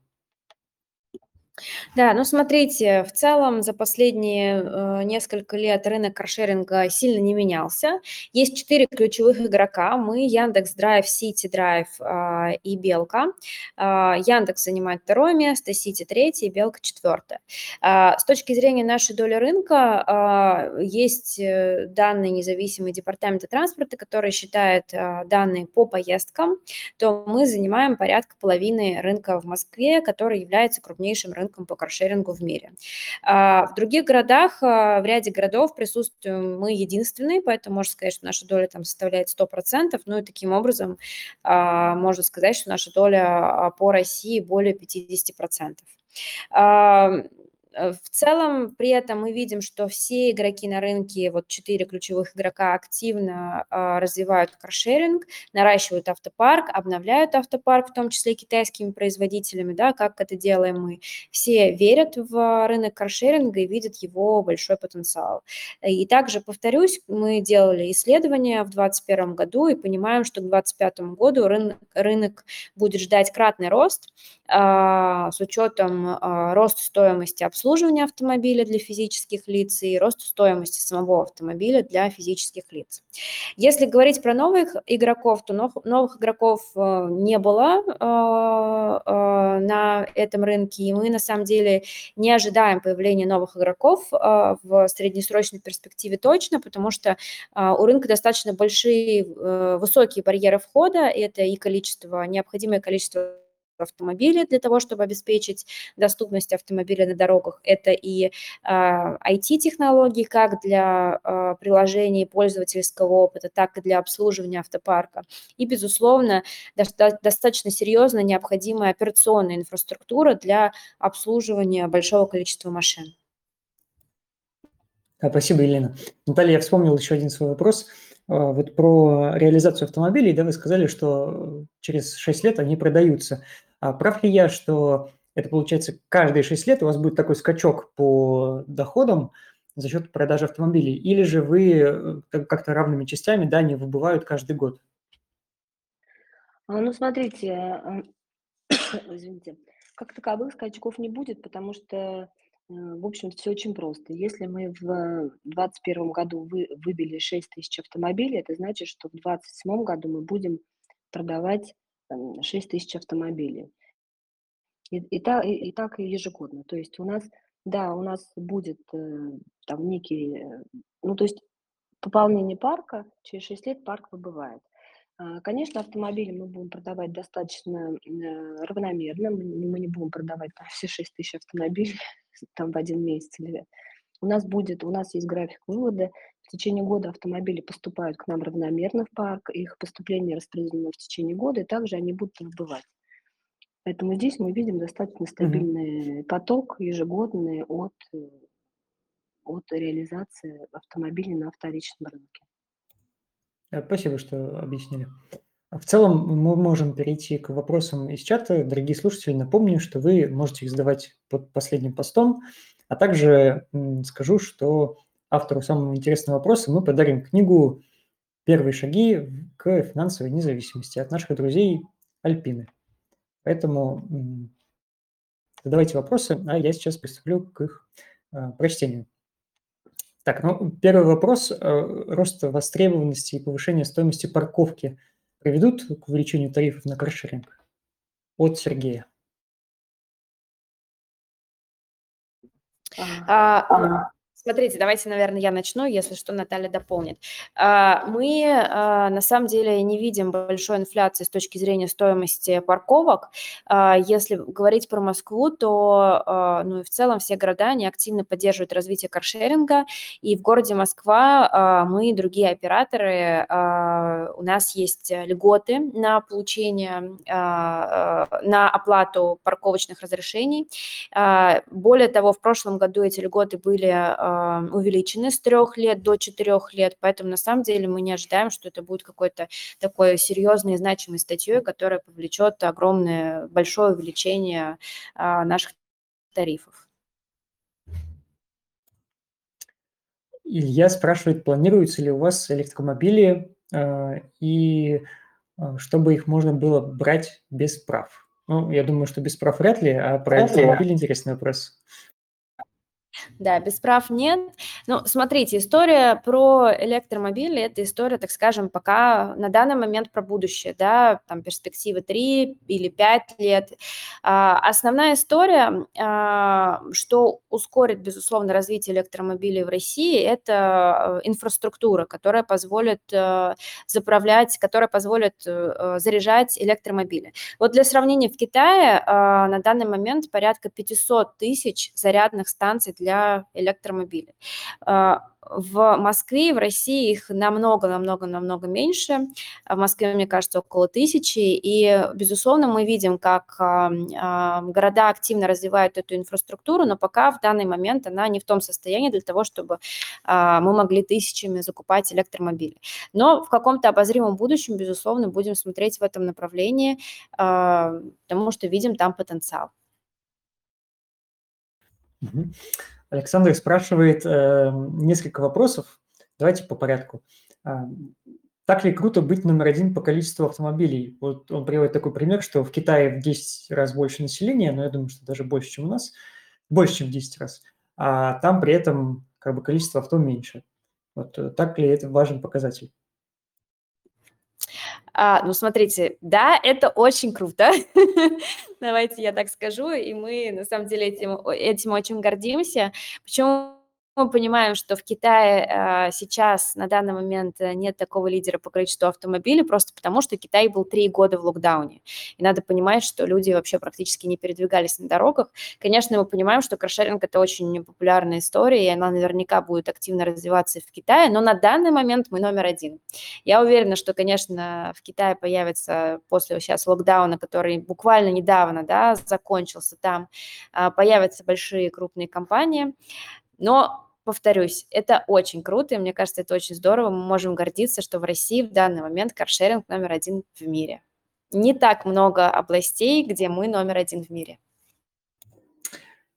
Да, ну смотрите, в целом за последние э, несколько лет рынок каршеринга сильно не менялся. Есть четыре ключевых игрока. Мы, Яндекс Драйв, Сити Драйв э, и Белка. Э, Яндекс занимает второе место, Сити третье, Белка четвертое. Э, с точки зрения нашей доли рынка э, есть данные независимые департамента транспорта, которые считают э, данные по поездкам, то мы занимаем порядка половины рынка в Москве, который является крупнейшим рынком рынком по каршерингу в мире. А, в других городах, а, в ряде городов присутствуем мы единственные, поэтому можно сказать, что наша доля там составляет 100%, ну и таким образом а, можно сказать, что наша доля по России более 50%. Э, в целом, при этом мы видим, что все игроки на рынке, вот четыре ключевых игрока активно а, развивают каршеринг, наращивают автопарк, обновляют автопарк, в том числе китайскими производителями, да, как это делаем мы. Все верят в рынок каршеринга и видят его большой потенциал. И также, повторюсь, мы делали исследования в 2021 году и понимаем, что к 2025 году рынок, рынок будет ждать кратный рост а, с учетом а, роста стоимости обслуживания обслуживания автомобиля для физических лиц и росту стоимости самого автомобиля для физических лиц. Если говорить про новых игроков, то новых игроков э, не было э, э, на этом рынке, и мы на самом деле не ожидаем появления новых игроков в среднесрочной перспективе точно, потому что у рынка достаточно большие, высокие барьеры входа, это и количество, необходимое количество автомобиля для того, чтобы обеспечить доступность автомобиля на дорогах. Это и IT-технологии, а, как для а, приложений пользовательского опыта, так и для обслуживания автопарка. И, безусловно, достаточно серьезно необходимая операционная инфраструктура для обслуживания большого количества машин. Спасибо, Елена. Наталья, я вспомнил еще один свой вопрос. А, вот про реализацию автомобилей, да, вы сказали, что через 6 лет они продаются. А прав ли я, что Это получается, каждые 6 лет у вас будет такой скачок по доходам за счет продажи автомобилей, или же вы э, как-то равными частями, да, не выбывают каждый год? А, ну, смотрите, а, [coughs] извините, как таковых скачков не будет, потому что, э, в общем, все очень просто. Если мы в 2021 году вы, выбили 6 тысяч автомобилей, это значит, что в 2027 году мы будем продавать 6 тысяч автомобилей. И, и, так, и, и так ежегодно. То есть у нас, да, у нас будет э, там некий, э, ну, то есть пополнение парка, через 6 лет парк выбывает. А, конечно, автомобили мы будем продавать достаточно э, равномерно, мы не будем продавать там, все 6 тысяч автомобилей [laughs] там, в один месяц. Или... У нас будет, у нас есть график вывода, в течение года автомобили поступают к нам равномерно в парк, их поступление распределено в течение года, и также они будут выбывать. Поэтому здесь мы видим достаточно стабильный mm-hmm. поток ежегодный от, э, от реализации автомобилей на вторичном рынке. Э, спасибо, что объяснили. В целом мы можем перейти к вопросам из чата. Дорогие слушатели, напомню, что вы можете их задавать под последним постом, а также скажу, что автору самого интересного вопроса мы подарим книгу «Первые шаги к финансовой независимости» от наших друзей Альпины. Поэтому задавайте вопросы, а я сейчас приступлю к их э, прочтению. Так, ну, первый вопрос. Э, рост востребованности и повышение стоимости парковки приведут к увеличению тарифов на каршеринг? От Сергея. А, Смотрите, давайте, наверное, я начну, если что, Наталья дополнит. А, мы а, на самом деле не видим большой инфляции с точки зрения стоимости парковок. А, если говорить про Москву, то ну и в целом все города, они активно поддерживают развитие каршеринга, и в городе Москва мы и другие операторы, у нас есть льготы на получение, на оплату парковочных разрешений. Более того, в прошлом году эти льготы были увеличены с трех лет до четырех лет, поэтому на самом деле мы не ожидаем, что это будет какой-то такой серьезной и значимой статьей, которая повлечет огромное, большое увеличение а, наших тарифов. Илья спрашивает, планируются ли у вас электромобили э, и чтобы их можно было брать без прав? Ну, я думаю, что без прав вряд ли, а про электромобили интересный вопрос. Да, без прав нет. Ну, смотрите, история про электромобили – это история, так скажем, пока на данный момент про будущее, да, там перспективы 3 или 5 лет. А, основная история, а, что ускорит, безусловно, развитие электромобилей в России, это э, инфраструктура, которая позволит э, заправлять, которая позволит э, заряжать электромобили. Вот для сравнения, в Китае а, на данный момент порядка 500 тысяч зарядных станций для для электромобилей. А, в Москве и в России их намного-намного-намного меньше. В Москве, мне кажется, около тысячи. И, безусловно, мы видим, как а, а, города активно развивают эту инфраструктуру, но пока в данный момент она не в том состоянии для того, чтобы мы могли тысячами закупать электромобили. Но в каком-то обозримом будущем, безусловно, будем смотреть в этом направлении, потому что видим там потенциал. Александр спрашивает э, несколько вопросов. Давайте по порядку. А, так ли круто быть номер один по количеству автомобилей? Вот он приводит такой пример, что в Китае в 10 раз больше населения, но я думаю, что даже больше, чем у нас, больше, чем в 10 раз, а там при этом как бы количество авто меньше. Вот э, так ли это важен показатель? А, ну, смотрите, да, это очень круто. [laughs] Давайте я так скажу, и мы на самом деле этим, этим очень гордимся. Почему мы понимаем, что в Китае а, сейчас на данный момент э, нет такого лидера по количеству автомобилей, просто потому что Китай был три года в локдауне. И надо понимать, что люди вообще практически не передвигались на дорогах. Конечно, мы понимаем, что каршеринг – это очень популярная история, и она наверняка будет активно развиваться в Китае, но на данный момент мы номер один. Я уверена, что, конечно, в Китае появится после сейчас локдауна, который буквально недавно да, закончился там, а, появятся большие крупные компании, но повторюсь, это очень круто, и мне кажется, это очень здорово. Мы можем гордиться, что в России в данный момент каршеринг номер один в мире. Не так много областей, где мы номер один в мире.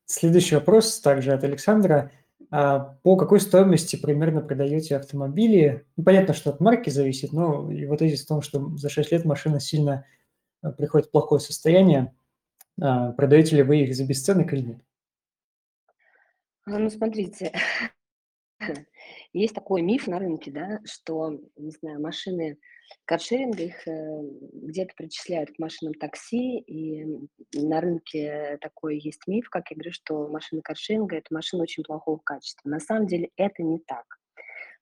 Следующий вопрос также от Александра. А по какой стоимости примерно продаете автомобили? Ну, понятно, что от марки зависит, но его тезис в том, что за 6 лет машина сильно э, приходит в плохое состояние. А, продаете ли вы их за бесценок или нет? А, ну, смотрите, [laughs] есть такой миф на рынке, да, что, не знаю, машины каршеринга, их э, где-то причисляют к машинам такси, и на рынке такой есть миф, как я говорю, что машины каршеринга – это машины очень плохого качества. На самом деле это не так.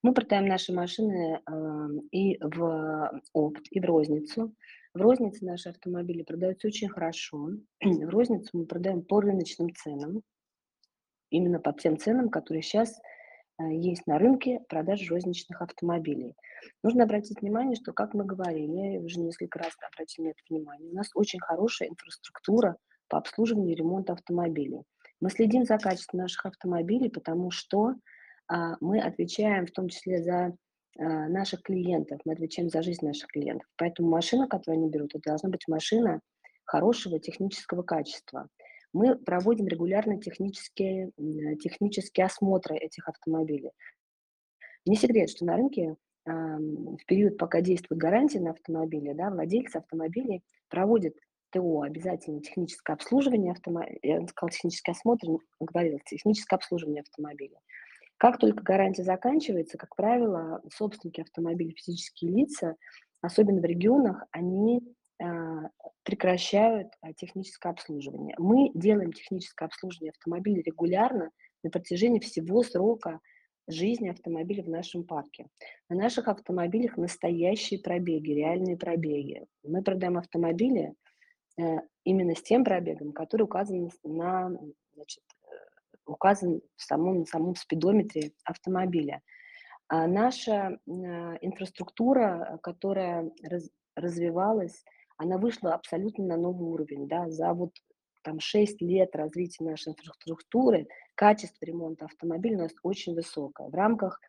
Мы продаем наши машины э, и в опт, и в розницу. В рознице наши автомобили продаются очень хорошо. [clears throat] В розницу мы продаем по рыночным ценам, именно по тем ценам, которые сейчас Э, есть на рынке продаж розничных автомобилей. Нужно обратить внимание, что, как мы говорили, уже несколько раз обратили на это внимание, у нас очень хорошая инфраструктура по обслуживанию и ремонту автомобилей. Мы следим за качеством наших автомобилей, потому что а, мы отвечаем в том числе за а, наших клиентов, мы отвечаем за жизнь наших клиентов. Поэтому машина, которую они берут, это должна быть машина хорошего технического качества мы проводим регулярно технические, технические осмотры этих автомобилей. Не секрет, что на рынке в период, пока действует гарантия на автомобиле, да, владельцы автомобилей проводят ТО, обязательно техническое обслуживание автомобиля, я сказала технический осмотр, говорила, техническое обслуживание автомобиля. Как только гарантия заканчивается, как правило, собственники автомобилей, физические лица, особенно в регионах, они прекращают а, техническое обслуживание. Мы делаем техническое обслуживание автомобиля регулярно на протяжении всего срока жизни автомобиля в нашем парке. На наших автомобилях настоящие пробеги, реальные пробеги. Мы продаем автомобили э, именно с тем пробегом, который указан на, значит, э, указан в самом, в самом спидометре автомобиля. А наша э, инфраструктура, которая раз, развивалась она вышла абсолютно на новый уровень, да, за вот там 6 лет развития нашей инфраструктуры качество ремонта автомобиля у нас очень высокое. В рамках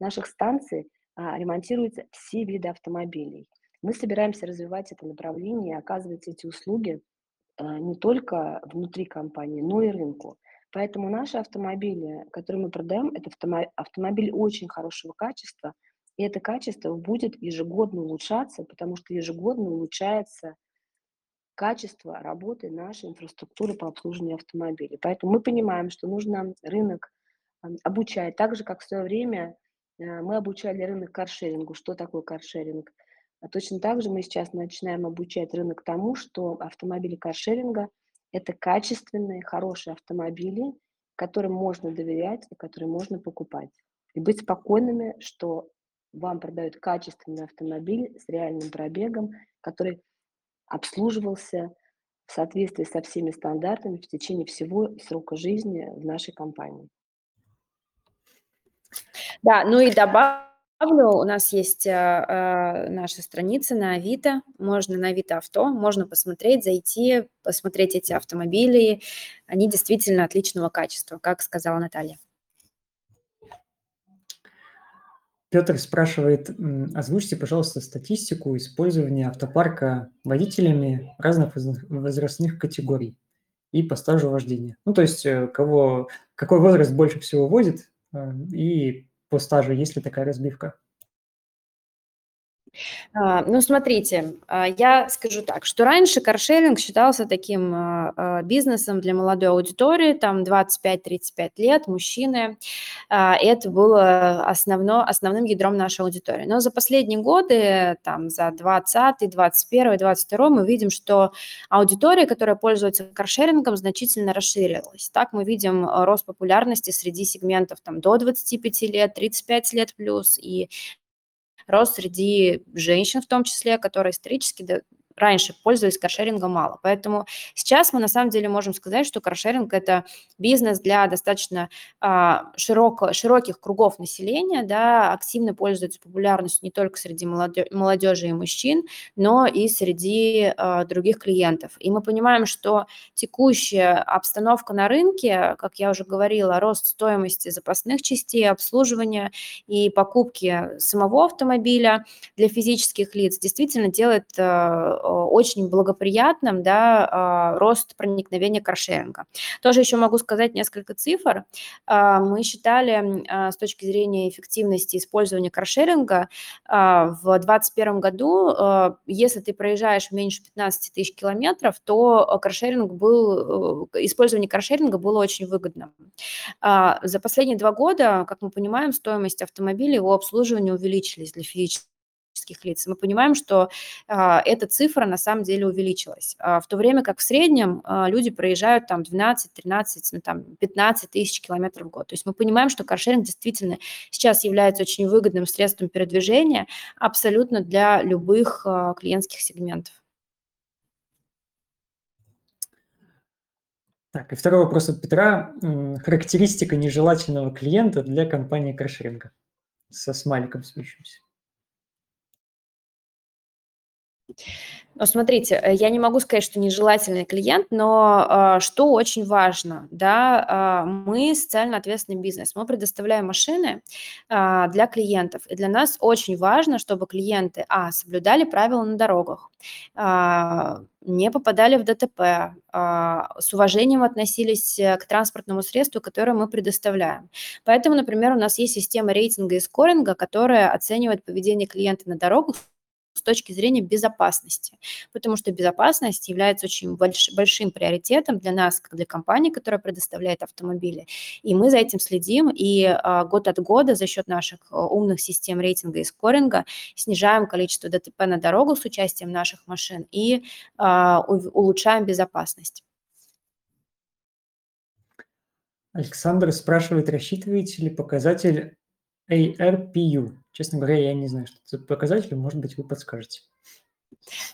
наших станций а, ремонтируются все виды автомобилей. Мы собираемся развивать это направление и оказывать эти услуги а, не только внутри компании, но и рынку. Поэтому наши автомобили, которые мы продаем, это автомобили очень хорошего качества – и это качество будет ежегодно улучшаться, потому что ежегодно улучшается качество работы нашей инфраструктуры по обслуживанию автомобилей. Поэтому мы понимаем, что нужно рынок обучать, так же, как в свое время э, мы обучали рынок каршерингу. Что такое каршеринг? А точно так же мы сейчас начинаем обучать рынок тому, что автомобили каршеринга – это качественные, хорошие автомобили, которым можно доверять и которые можно покупать. И быть спокойными, что вам продают качественный автомобиль с реальным пробегом, который обслуживался в соответствии со всеми стандартами в течение всего срока жизни в нашей компании. Да, ну и добавлю, у нас есть э, э, наша страница на Авито, можно на Авито авто, можно посмотреть, зайти, посмотреть эти автомобили, они действительно отличного качества, как сказала Наталья. Петр спрашивает, озвучьте, пожалуйста, статистику использования автопарка водителями разных возрастных категорий и по стажу вождения. Ну, то есть, э, кого, какой возраст больше всего возит э, и по стажу, есть ли такая разбивка? А, ну, смотрите, а, я скажу так, что раньше каршеринг считался таким а, бизнесом для молодой аудитории, там 25-35 лет, мужчины. Это было основно, основным ядром нашей аудитории. Но за последние годы, там за 20, 21, 22 мы видим, что аудитория, которая пользуется каршерингом, значительно расширилась. Так мы видим рост популярности среди сегментов там, до 25 лет, 35 лет плюс и рост среди женщин в том числе, которые исторически раньше пользовались каршерингом мало. Поэтому сейчас мы на самом деле можем сказать, что каршеринг – это бизнес для достаточно а, широко, широких кругов населения, да, активно пользуется популярностью не только среди молодежи и мужчин, но и среди а, других клиентов. И мы понимаем, что текущая обстановка на рынке, как я уже говорила, рост стоимости запасных частей, обслуживания и покупки самого автомобиля для физических лиц действительно делает а, очень благоприятным, да, рост проникновения каршеринга. Тоже еще могу сказать несколько цифр. Мы считали с точки зрения эффективности использования каршеринга в 2021 году, если ты проезжаешь меньше 15 тысяч километров, то каршеринг был, использование каршеринга было очень выгодным. За последние два года, как мы понимаем, стоимость автомобиля, его обслуживания увеличились для физических лиц. Мы понимаем, что а, эта цифра на самом деле увеличилась. А, в то время как в среднем а, люди проезжают там 12, 13, ну, там 15 тысяч километров в год. То есть мы понимаем, что каршеринг действительно сейчас является очень выгодным средством передвижения абсолютно для любых клиентских сегментов. Так, и второй вопрос от Петра. Характеристика нежелательного клиента для компании каршеринга. Со смайликом смеющимся. Но смотрите, э, я не могу сказать, что нежелательный клиент, но э, что очень важно, да, э, мы социально ответственный бизнес, мы предоставляем машины э, для клиентов, и для нас очень важно, чтобы клиенты, а, соблюдали правила на дорогах, э, не попадали в ДТП, э, с уважением относились к транспортному средству, которое мы предоставляем. Поэтому, например, у нас есть система рейтинга и скоринга, которая оценивает поведение клиента на дорогах с точки зрения безопасности, потому что безопасность является очень больш, большим приоритетом для нас, как для компании, которая предоставляет автомобили. И мы за этим следим, и а, год от года за счет наших а, умных систем рейтинга и скоринга снижаем количество ДТП на дорогах с участием наших машин и а, улучшаем безопасность. Александр спрашивает, рассчитываете ли показатель ARPU? Честно говоря, я не знаю, что это за показатель, может быть, вы подскажете.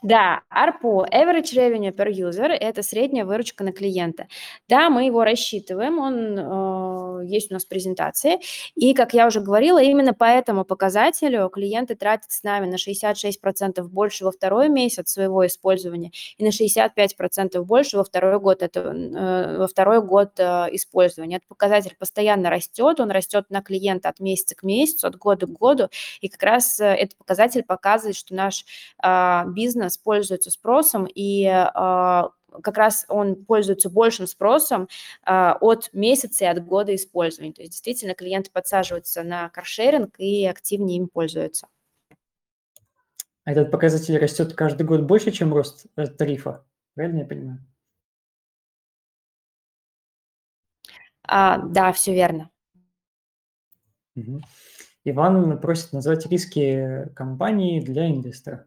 Да, ARPU, Average Revenue per User, это средняя выручка на клиента. Да, мы его рассчитываем, он э, есть у нас в презентации. И, как я уже говорила, именно по этому показателю клиенты тратят с нами на 66% больше во второй месяц своего использования и на 65% больше во второй год, это, э, во второй год э, использования. Этот показатель постоянно растет, он растет на клиента от месяца к месяцу, от года к году, и как раз э, этот показатель показывает, что наш э, бизнес пользуется спросом, и а, как раз он пользуется большим спросом а, от месяца и от года использования. То есть действительно клиенты подсаживаются на каршеринг и активнее им пользуются. А этот показатель растет каждый год больше, чем рост э, тарифа, правильно я понимаю? А, да, все верно. Угу. Иван просит назвать риски компании для инвестора.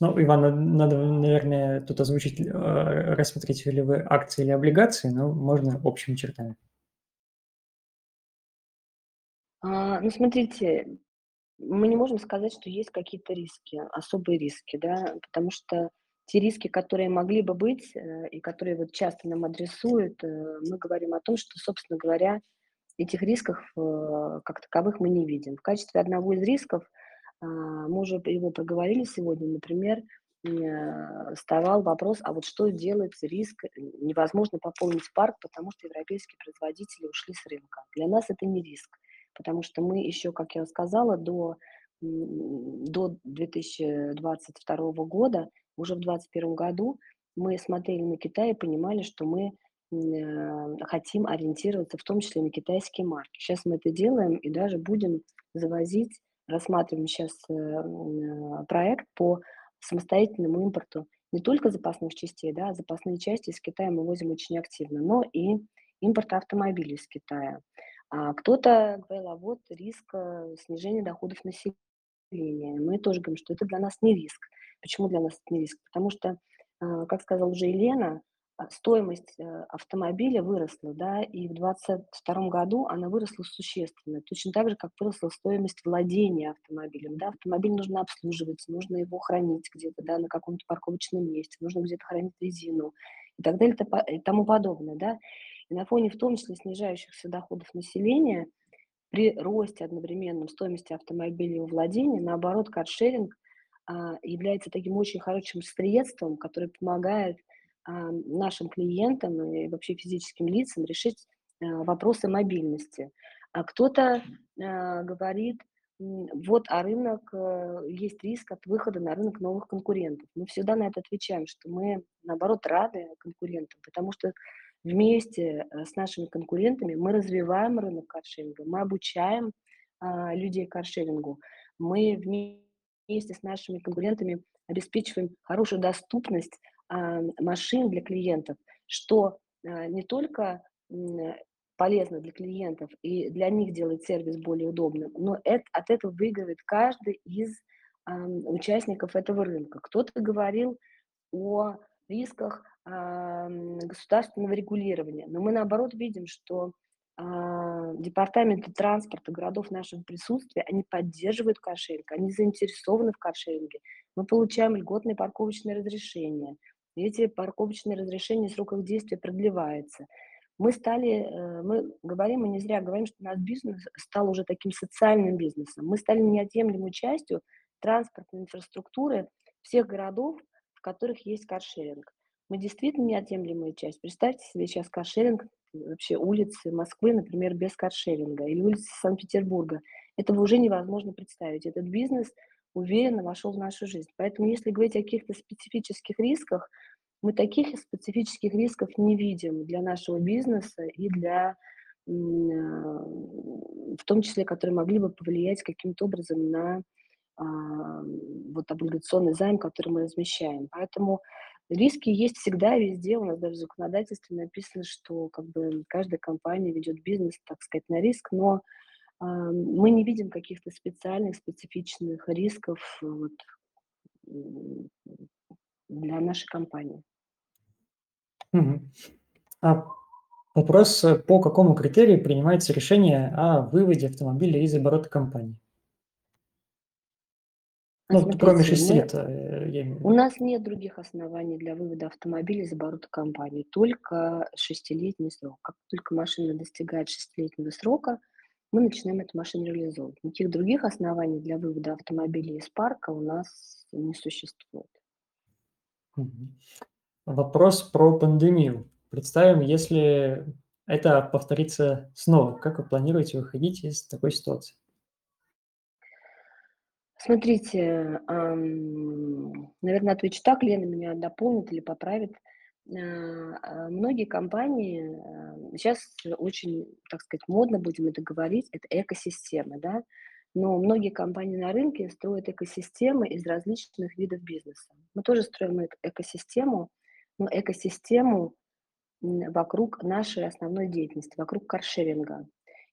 Ну, Иван, надо, наверное, тут озвучить, э, рассмотрите ли вы акции или облигации, но можно общими чертами. А, ну, смотрите, мы не можем сказать, что есть какие-то риски, особые риски, да, потому что те риски, которые могли бы быть э, и которые вот часто нам адресуют, э, мы говорим о том, что, собственно говоря, этих рисков как таковых мы не видим. В качестве одного из рисков – мы уже его проговорили сегодня, например, э, вставал вопрос, а вот что делать риск, э, невозможно пополнить парк, потому что европейские производители ушли с рынка. Для нас это не риск, потому что мы еще, как я сказала, до, до 2022 года, уже в 2021 году, мы смотрели на Китай и понимали, что мы э, хотим ориентироваться в том числе на китайские марки. Сейчас мы это делаем и даже будем завозить рассматриваем сейчас э, э, проект по самостоятельному импорту не только запасных частей, да, запасные части из Китая мы возим очень активно, но и импорт автомобилей из Китая. А кто-то говорил, а вот риск э, снижения доходов населения. Мы тоже говорим, что это для нас не риск. Почему для нас это не риск? Потому что, как сказала уже Елена, а, стоимость э, автомобиля выросла, да, и в 2022 году она выросла существенно, точно так же, как выросла стоимость владения автомобилем, да, автомобиль нужно обслуживать, нужно его хранить где-то, да, на каком-то парковочном месте, нужно где-то хранить резину и так далее и тому подобное, да, и на фоне в том числе снижающихся доходов населения при росте одновременном стоимости автомобиля и владения, наоборот, каршеринг а, является таким очень хорошим средством, которое помогает а, нашим клиентам и вообще физическим лицам решить а, вопросы мобильности. А кто-то а, говорит вот, а рынок, э, есть риск от выхода на рынок новых конкурентов. Мы всегда на это отвечаем, что мы, наоборот, рады конкурентам, потому что вместе э, с нашими конкурентами мы развиваем рынок каршеринга, мы обучаем а, людей каршерингу, мы вместе с нашими конкурентами обеспечиваем хорошую доступность а, машин для клиентов, что а, не только полезно для клиентов и для них делает сервис более удобным, но это, от этого выигрывает каждый из э, участников этого рынка. Кто-то говорил о рисках э, государственного регулирования, но мы наоборот видим, что э, департаменты транспорта городов нашего присутствия, они поддерживают каршеринг, они заинтересованы в каршеринге. Мы получаем льготные парковочные разрешения. И эти парковочные разрешения срок их действия продлевается. Мы стали, э, мы говорим, мы не зря говорим, что наш бизнес стал уже таким социальным бизнесом. Мы стали неотъемлемой частью транспортной инфраструктуры всех городов, в которых есть каршеринг. Мы действительно неотъемлемая часть. Представьте себе сейчас каршеринг, вообще улицы Москвы, например, без каршеринга, или улицы Санкт-Петербурга. Этого уже невозможно представить. Этот бизнес уверенно вошел в нашу жизнь. Поэтому если говорить о каких-то специфических рисках, мы таких специфических рисков не видим для нашего бизнеса и для, а, в том числе, которые могли бы повлиять каким-то образом на а, вот облигационный займ, который мы размещаем. Поэтому риски есть всегда везде. У нас даже в законодательстве написано, что как бы каждая компания ведет бизнес, так сказать, на риск, но мы не видим каких-то специальных, специфичных рисков вот, для нашей компании. А вопрос, э, по какому критерию принимается решение о выводе автомобиля из оборота компании? Ну, кроме Смотрите, 6 мы лет, э, у нас нет других оснований для вывода автомобиля из оборота компании, только шестилетний срок. Как только машина достигает шестилетнего срока, мы начинаем эту машину реализовывать. Никаких других оснований для вывода автомобиля из парка у нас не существует. Вопрос про пандемию. Представим, если это повторится снова, как вы планируете выходить из такой ситуации? Смотрите, наверное, отвечу так, Лена меня дополнит или поправит. А, а, многие компании, сейчас очень, так сказать, модно, будем это говорить, это экосистемы, да, но многие компании на рынке строят экосистемы из различных видов бизнеса. Мы тоже строим экосистему, но экосистему вокруг нашей основной деятельности, вокруг каршеринга.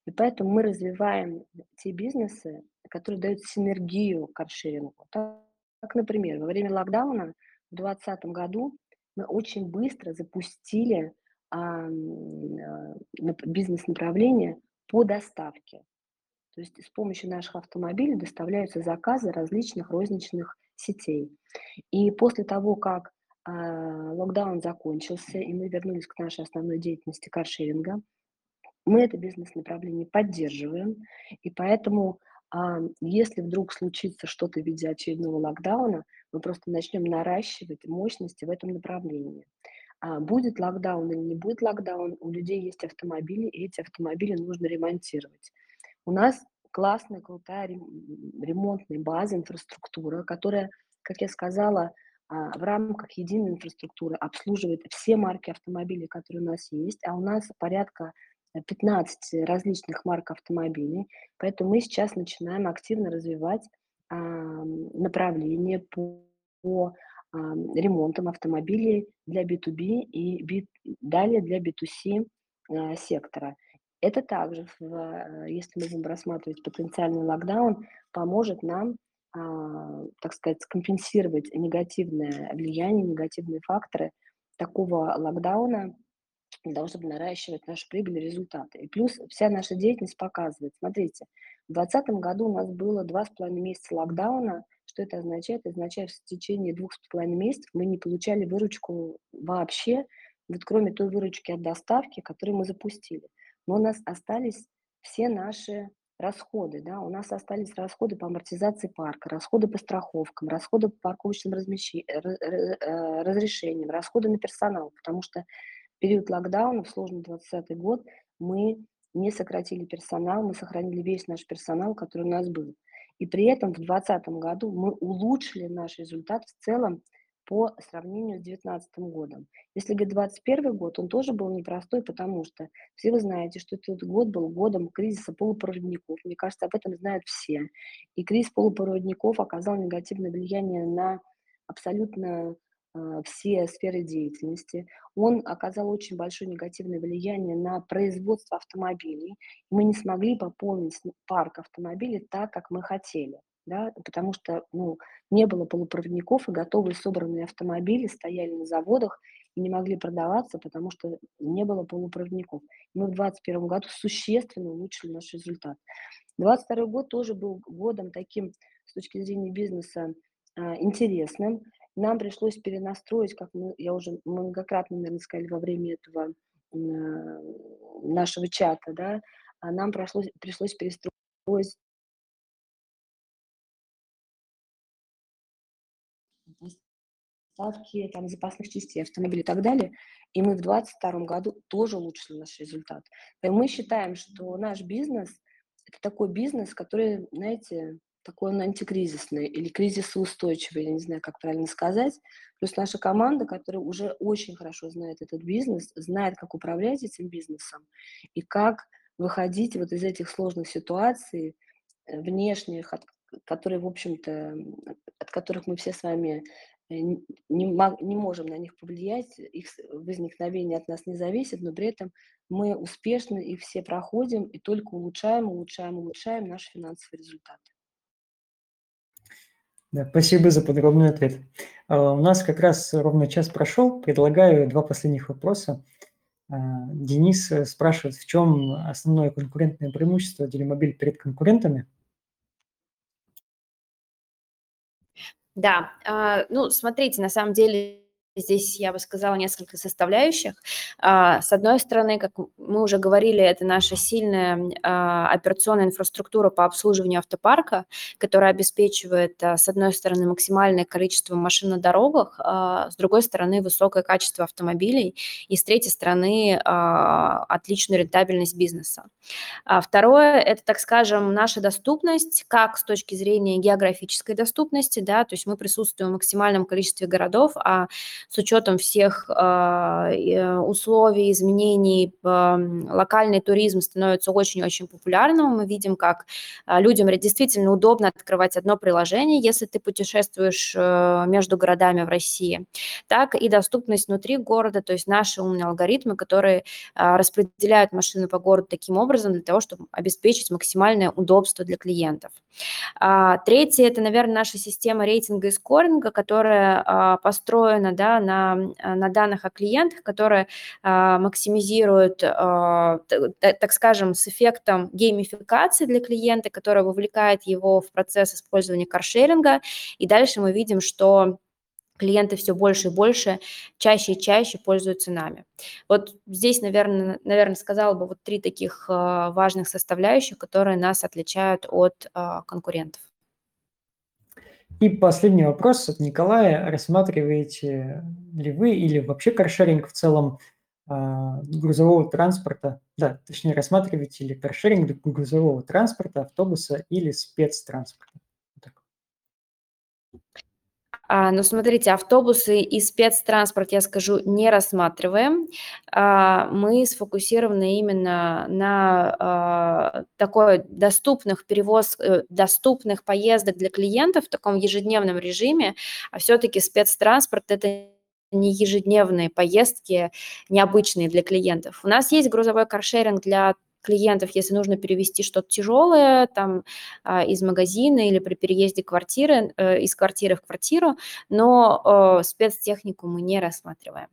И поэтому мы развиваем те бизнесы, которые дают синергию каршерингу. Так, например, во время локдауна в 2020 году мы очень быстро запустили а, бизнес-направление по доставке. То есть с помощью наших автомобилей доставляются заказы различных розничных сетей. И после того, как а, локдаун закончился, и мы вернулись к нашей основной деятельности каршеринга. Мы это бизнес-направление поддерживаем, и поэтому, а, если вдруг случится что-то в виде очередного локдауна, мы просто начнем наращивать мощности в этом направлении. А будет локдаун или не будет локдаун, у людей есть автомобили, и эти автомобили нужно ремонтировать. У нас классная, крутая ремонтная база, инфраструктура, которая, как я сказала, а, в рамках единой инфраструктуры обслуживает все марки автомобилей, которые у нас есть, а у нас порядка 15 э, различных марк автомобилей, поэтому мы сейчас начинаем активно развивать направление по, по а, ремонтам автомобилей для B2B и B, далее для B2C а, сектора. Это также, в, э, если мы будем рассматривать потенциальный локдаун, поможет нам а, так сказать, скомпенсировать негативное влияние, негативные факторы такого локдауна для того, чтобы наращивать нашу прибыль и результаты. И плюс вся наша деятельность показывает, смотрите, в 2020 году у нас было два с половиной месяца локдауна. Что это означает? Это означает, что в течение двух с половиной месяцев мы не получали выручку вообще, вот кроме той выручки от доставки, которую мы запустили. Но у нас остались все наши расходы, да, у нас остались расходы по амортизации парка, расходы по страховкам, расходы по парковочным размещи... Э, разрешениям, расходы на персонал, потому что период локдауна, в сложный 2020 год, мы не сократили персонал, мы сохранили весь наш персонал, который у нас был. И при этом в 2020 году мы улучшили наш результат в целом по сравнению с 2019 годом. Если говорить 2021 год, он тоже был непростой, потому что все вы знаете, что этот год был годом кризиса полупроводников. Мне кажется, об этом знают все. И кризис полупроводников оказал негативное влияние на абсолютно все сферы деятельности. Он оказал очень большое негативное влияние на производство автомобилей. Мы не смогли пополнить парк автомобилей так, как мы хотели да, потому что ну, не было полупроводников, и готовые собранные автомобили стояли на заводах и не могли продаваться, потому что не было полупроводников. Мы в 2021 году существенно улучшили наш результат. 2022 год тоже был годом таким с точки зрения бизнеса а, интересным. Нам пришлось перенастроить, как мы, я уже многократно, наверное, сказали во время этого нашего чата, да, а нам пришлось, пришлось перестроить поставки там, запасных частей автомобилей и так далее. И мы в 2022 году тоже улучшили наш результат. Поэтому мы считаем, что наш бизнес – это такой бизнес, который, знаете, такой он антикризисный или кризисоустойчивый, я не знаю, как правильно сказать. Плюс наша команда, которая уже очень хорошо знает этот бизнес, знает, как управлять этим бизнесом и как выходить вот из этих сложных ситуаций, э, внешних, от, которые, в общем-то, от которых мы все с вами Э, не, не можем на них повлиять, их возникновение от нас не зависит, но при этом мы успешно их все проходим и только улучшаем, улучшаем, улучшаем наши финансовые результаты. Да, спасибо за подробный ответ. А, у нас как раз ровно час прошел. Предлагаю два последних вопроса. А, Денис э, спрашивает, в чем основное конкурентное преимущество Делимобиль перед конкурентами? Да, а, ну, смотрите, на самом деле Здесь я бы сказала несколько составляющих. А, с одной стороны, как мы уже говорили, это наша сильная а, операционная инфраструктура по обслуживанию автопарка, которая обеспечивает, с одной стороны, максимальное количество машин на дорогах, с другой стороны, высокое качество автомобилей, и с третьей стороны, отличную рентабельность бизнеса. Второе – это, так скажем, наша доступность, как с точки зрения географической доступности, да, то есть мы присутствуем в максимальном количестве городов, а с учетом всех а, э, условий, изменений, локальный туризм становится очень-очень популярным. Мы видим, как а, людям действительно удобно открывать одно приложение, если ты путешествуешь э, между городами в России, так и доступность внутри города, то есть наши умные алгоритмы, которые а, распределяют машины по городу таким образом для того, чтобы обеспечить максимальное удобство для клиентов. Третье – это, наверное, наша система рейтинга и скоринга, которая построена да, на, а, на данных о клиентах, которые а, максимизируют, а, так скажем, с эффектом геймификации для клиента, которая вовлекает его в процесс использования каршеринга. И дальше мы видим, что клиенты все больше и больше, чаще и чаще пользуются нами. Вот здесь, наверное, наверное сказала бы вот три таких важных составляющих, которые нас отличают от конкурентов. И последний вопрос от Николая. Рассматриваете ли вы или вообще каршеринг в целом а, грузового транспорта, да, точнее, рассматриваете ли каршеринг грузового транспорта, автобуса или спецтранспорта? А, ну, смотрите, автобусы и спецтранспорт, я скажу, не рассматриваем. А, мы сфокусированы именно на а, такой доступных перевоз, э, доступных поездок для клиентов в таком ежедневном режиме, а все-таки спецтранспорт – это не ежедневные поездки, необычные для клиентов. У нас есть грузовой каршеринг для клиентов, если нужно перевести что-то тяжелое там а, из магазина или при переезде квартиры, э, из квартиры в квартиру, но спецтехнику мы не рассматриваем.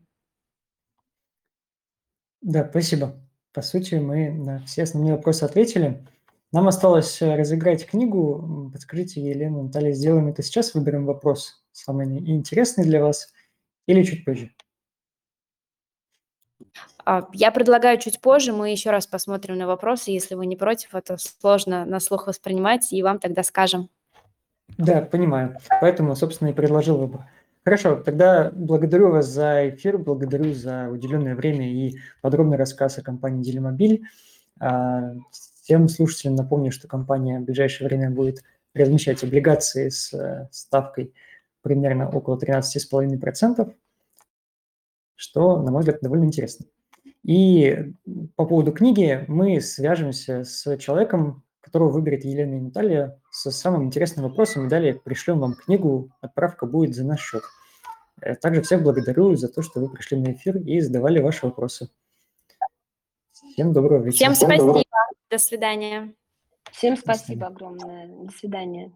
Да, спасибо. По сути, мы на все основные вопросы ответили. Нам осталось э, разыграть книгу. Подскажите, Елена, Наталья, сделаем это сейчас, выберем вопрос самый интересный для вас или чуть позже? А, я предлагаю чуть позже, мы еще раз посмотрим на вопросы, если вы не против, это сложно на слух воспринимать, и вам тогда скажем. Да, понимаю. Поэтому, собственно, и предложил выбор. Хорошо, тогда благодарю вас за эфир, благодарю за уделенное время и подробный рассказ о компании Делимобиль. А, всем слушателям напомню, что компания в ближайшее время будет размещать облигации с э, ставкой примерно около 13,5%, что, на мой взгляд, довольно интересно. И по поводу книги мы свяжемся с человеком, которого выберет Елена и Наталья, со самым интересным вопросом, и далее пришлем вам книгу, отправка будет за наш счет. Э, Также всех благодарю за то, что вы пришли на эфир и задавали ваши вопросы. Всем доброго вечера. Всем спасибо. До свидания. Всем спасибо огромное. До свидания.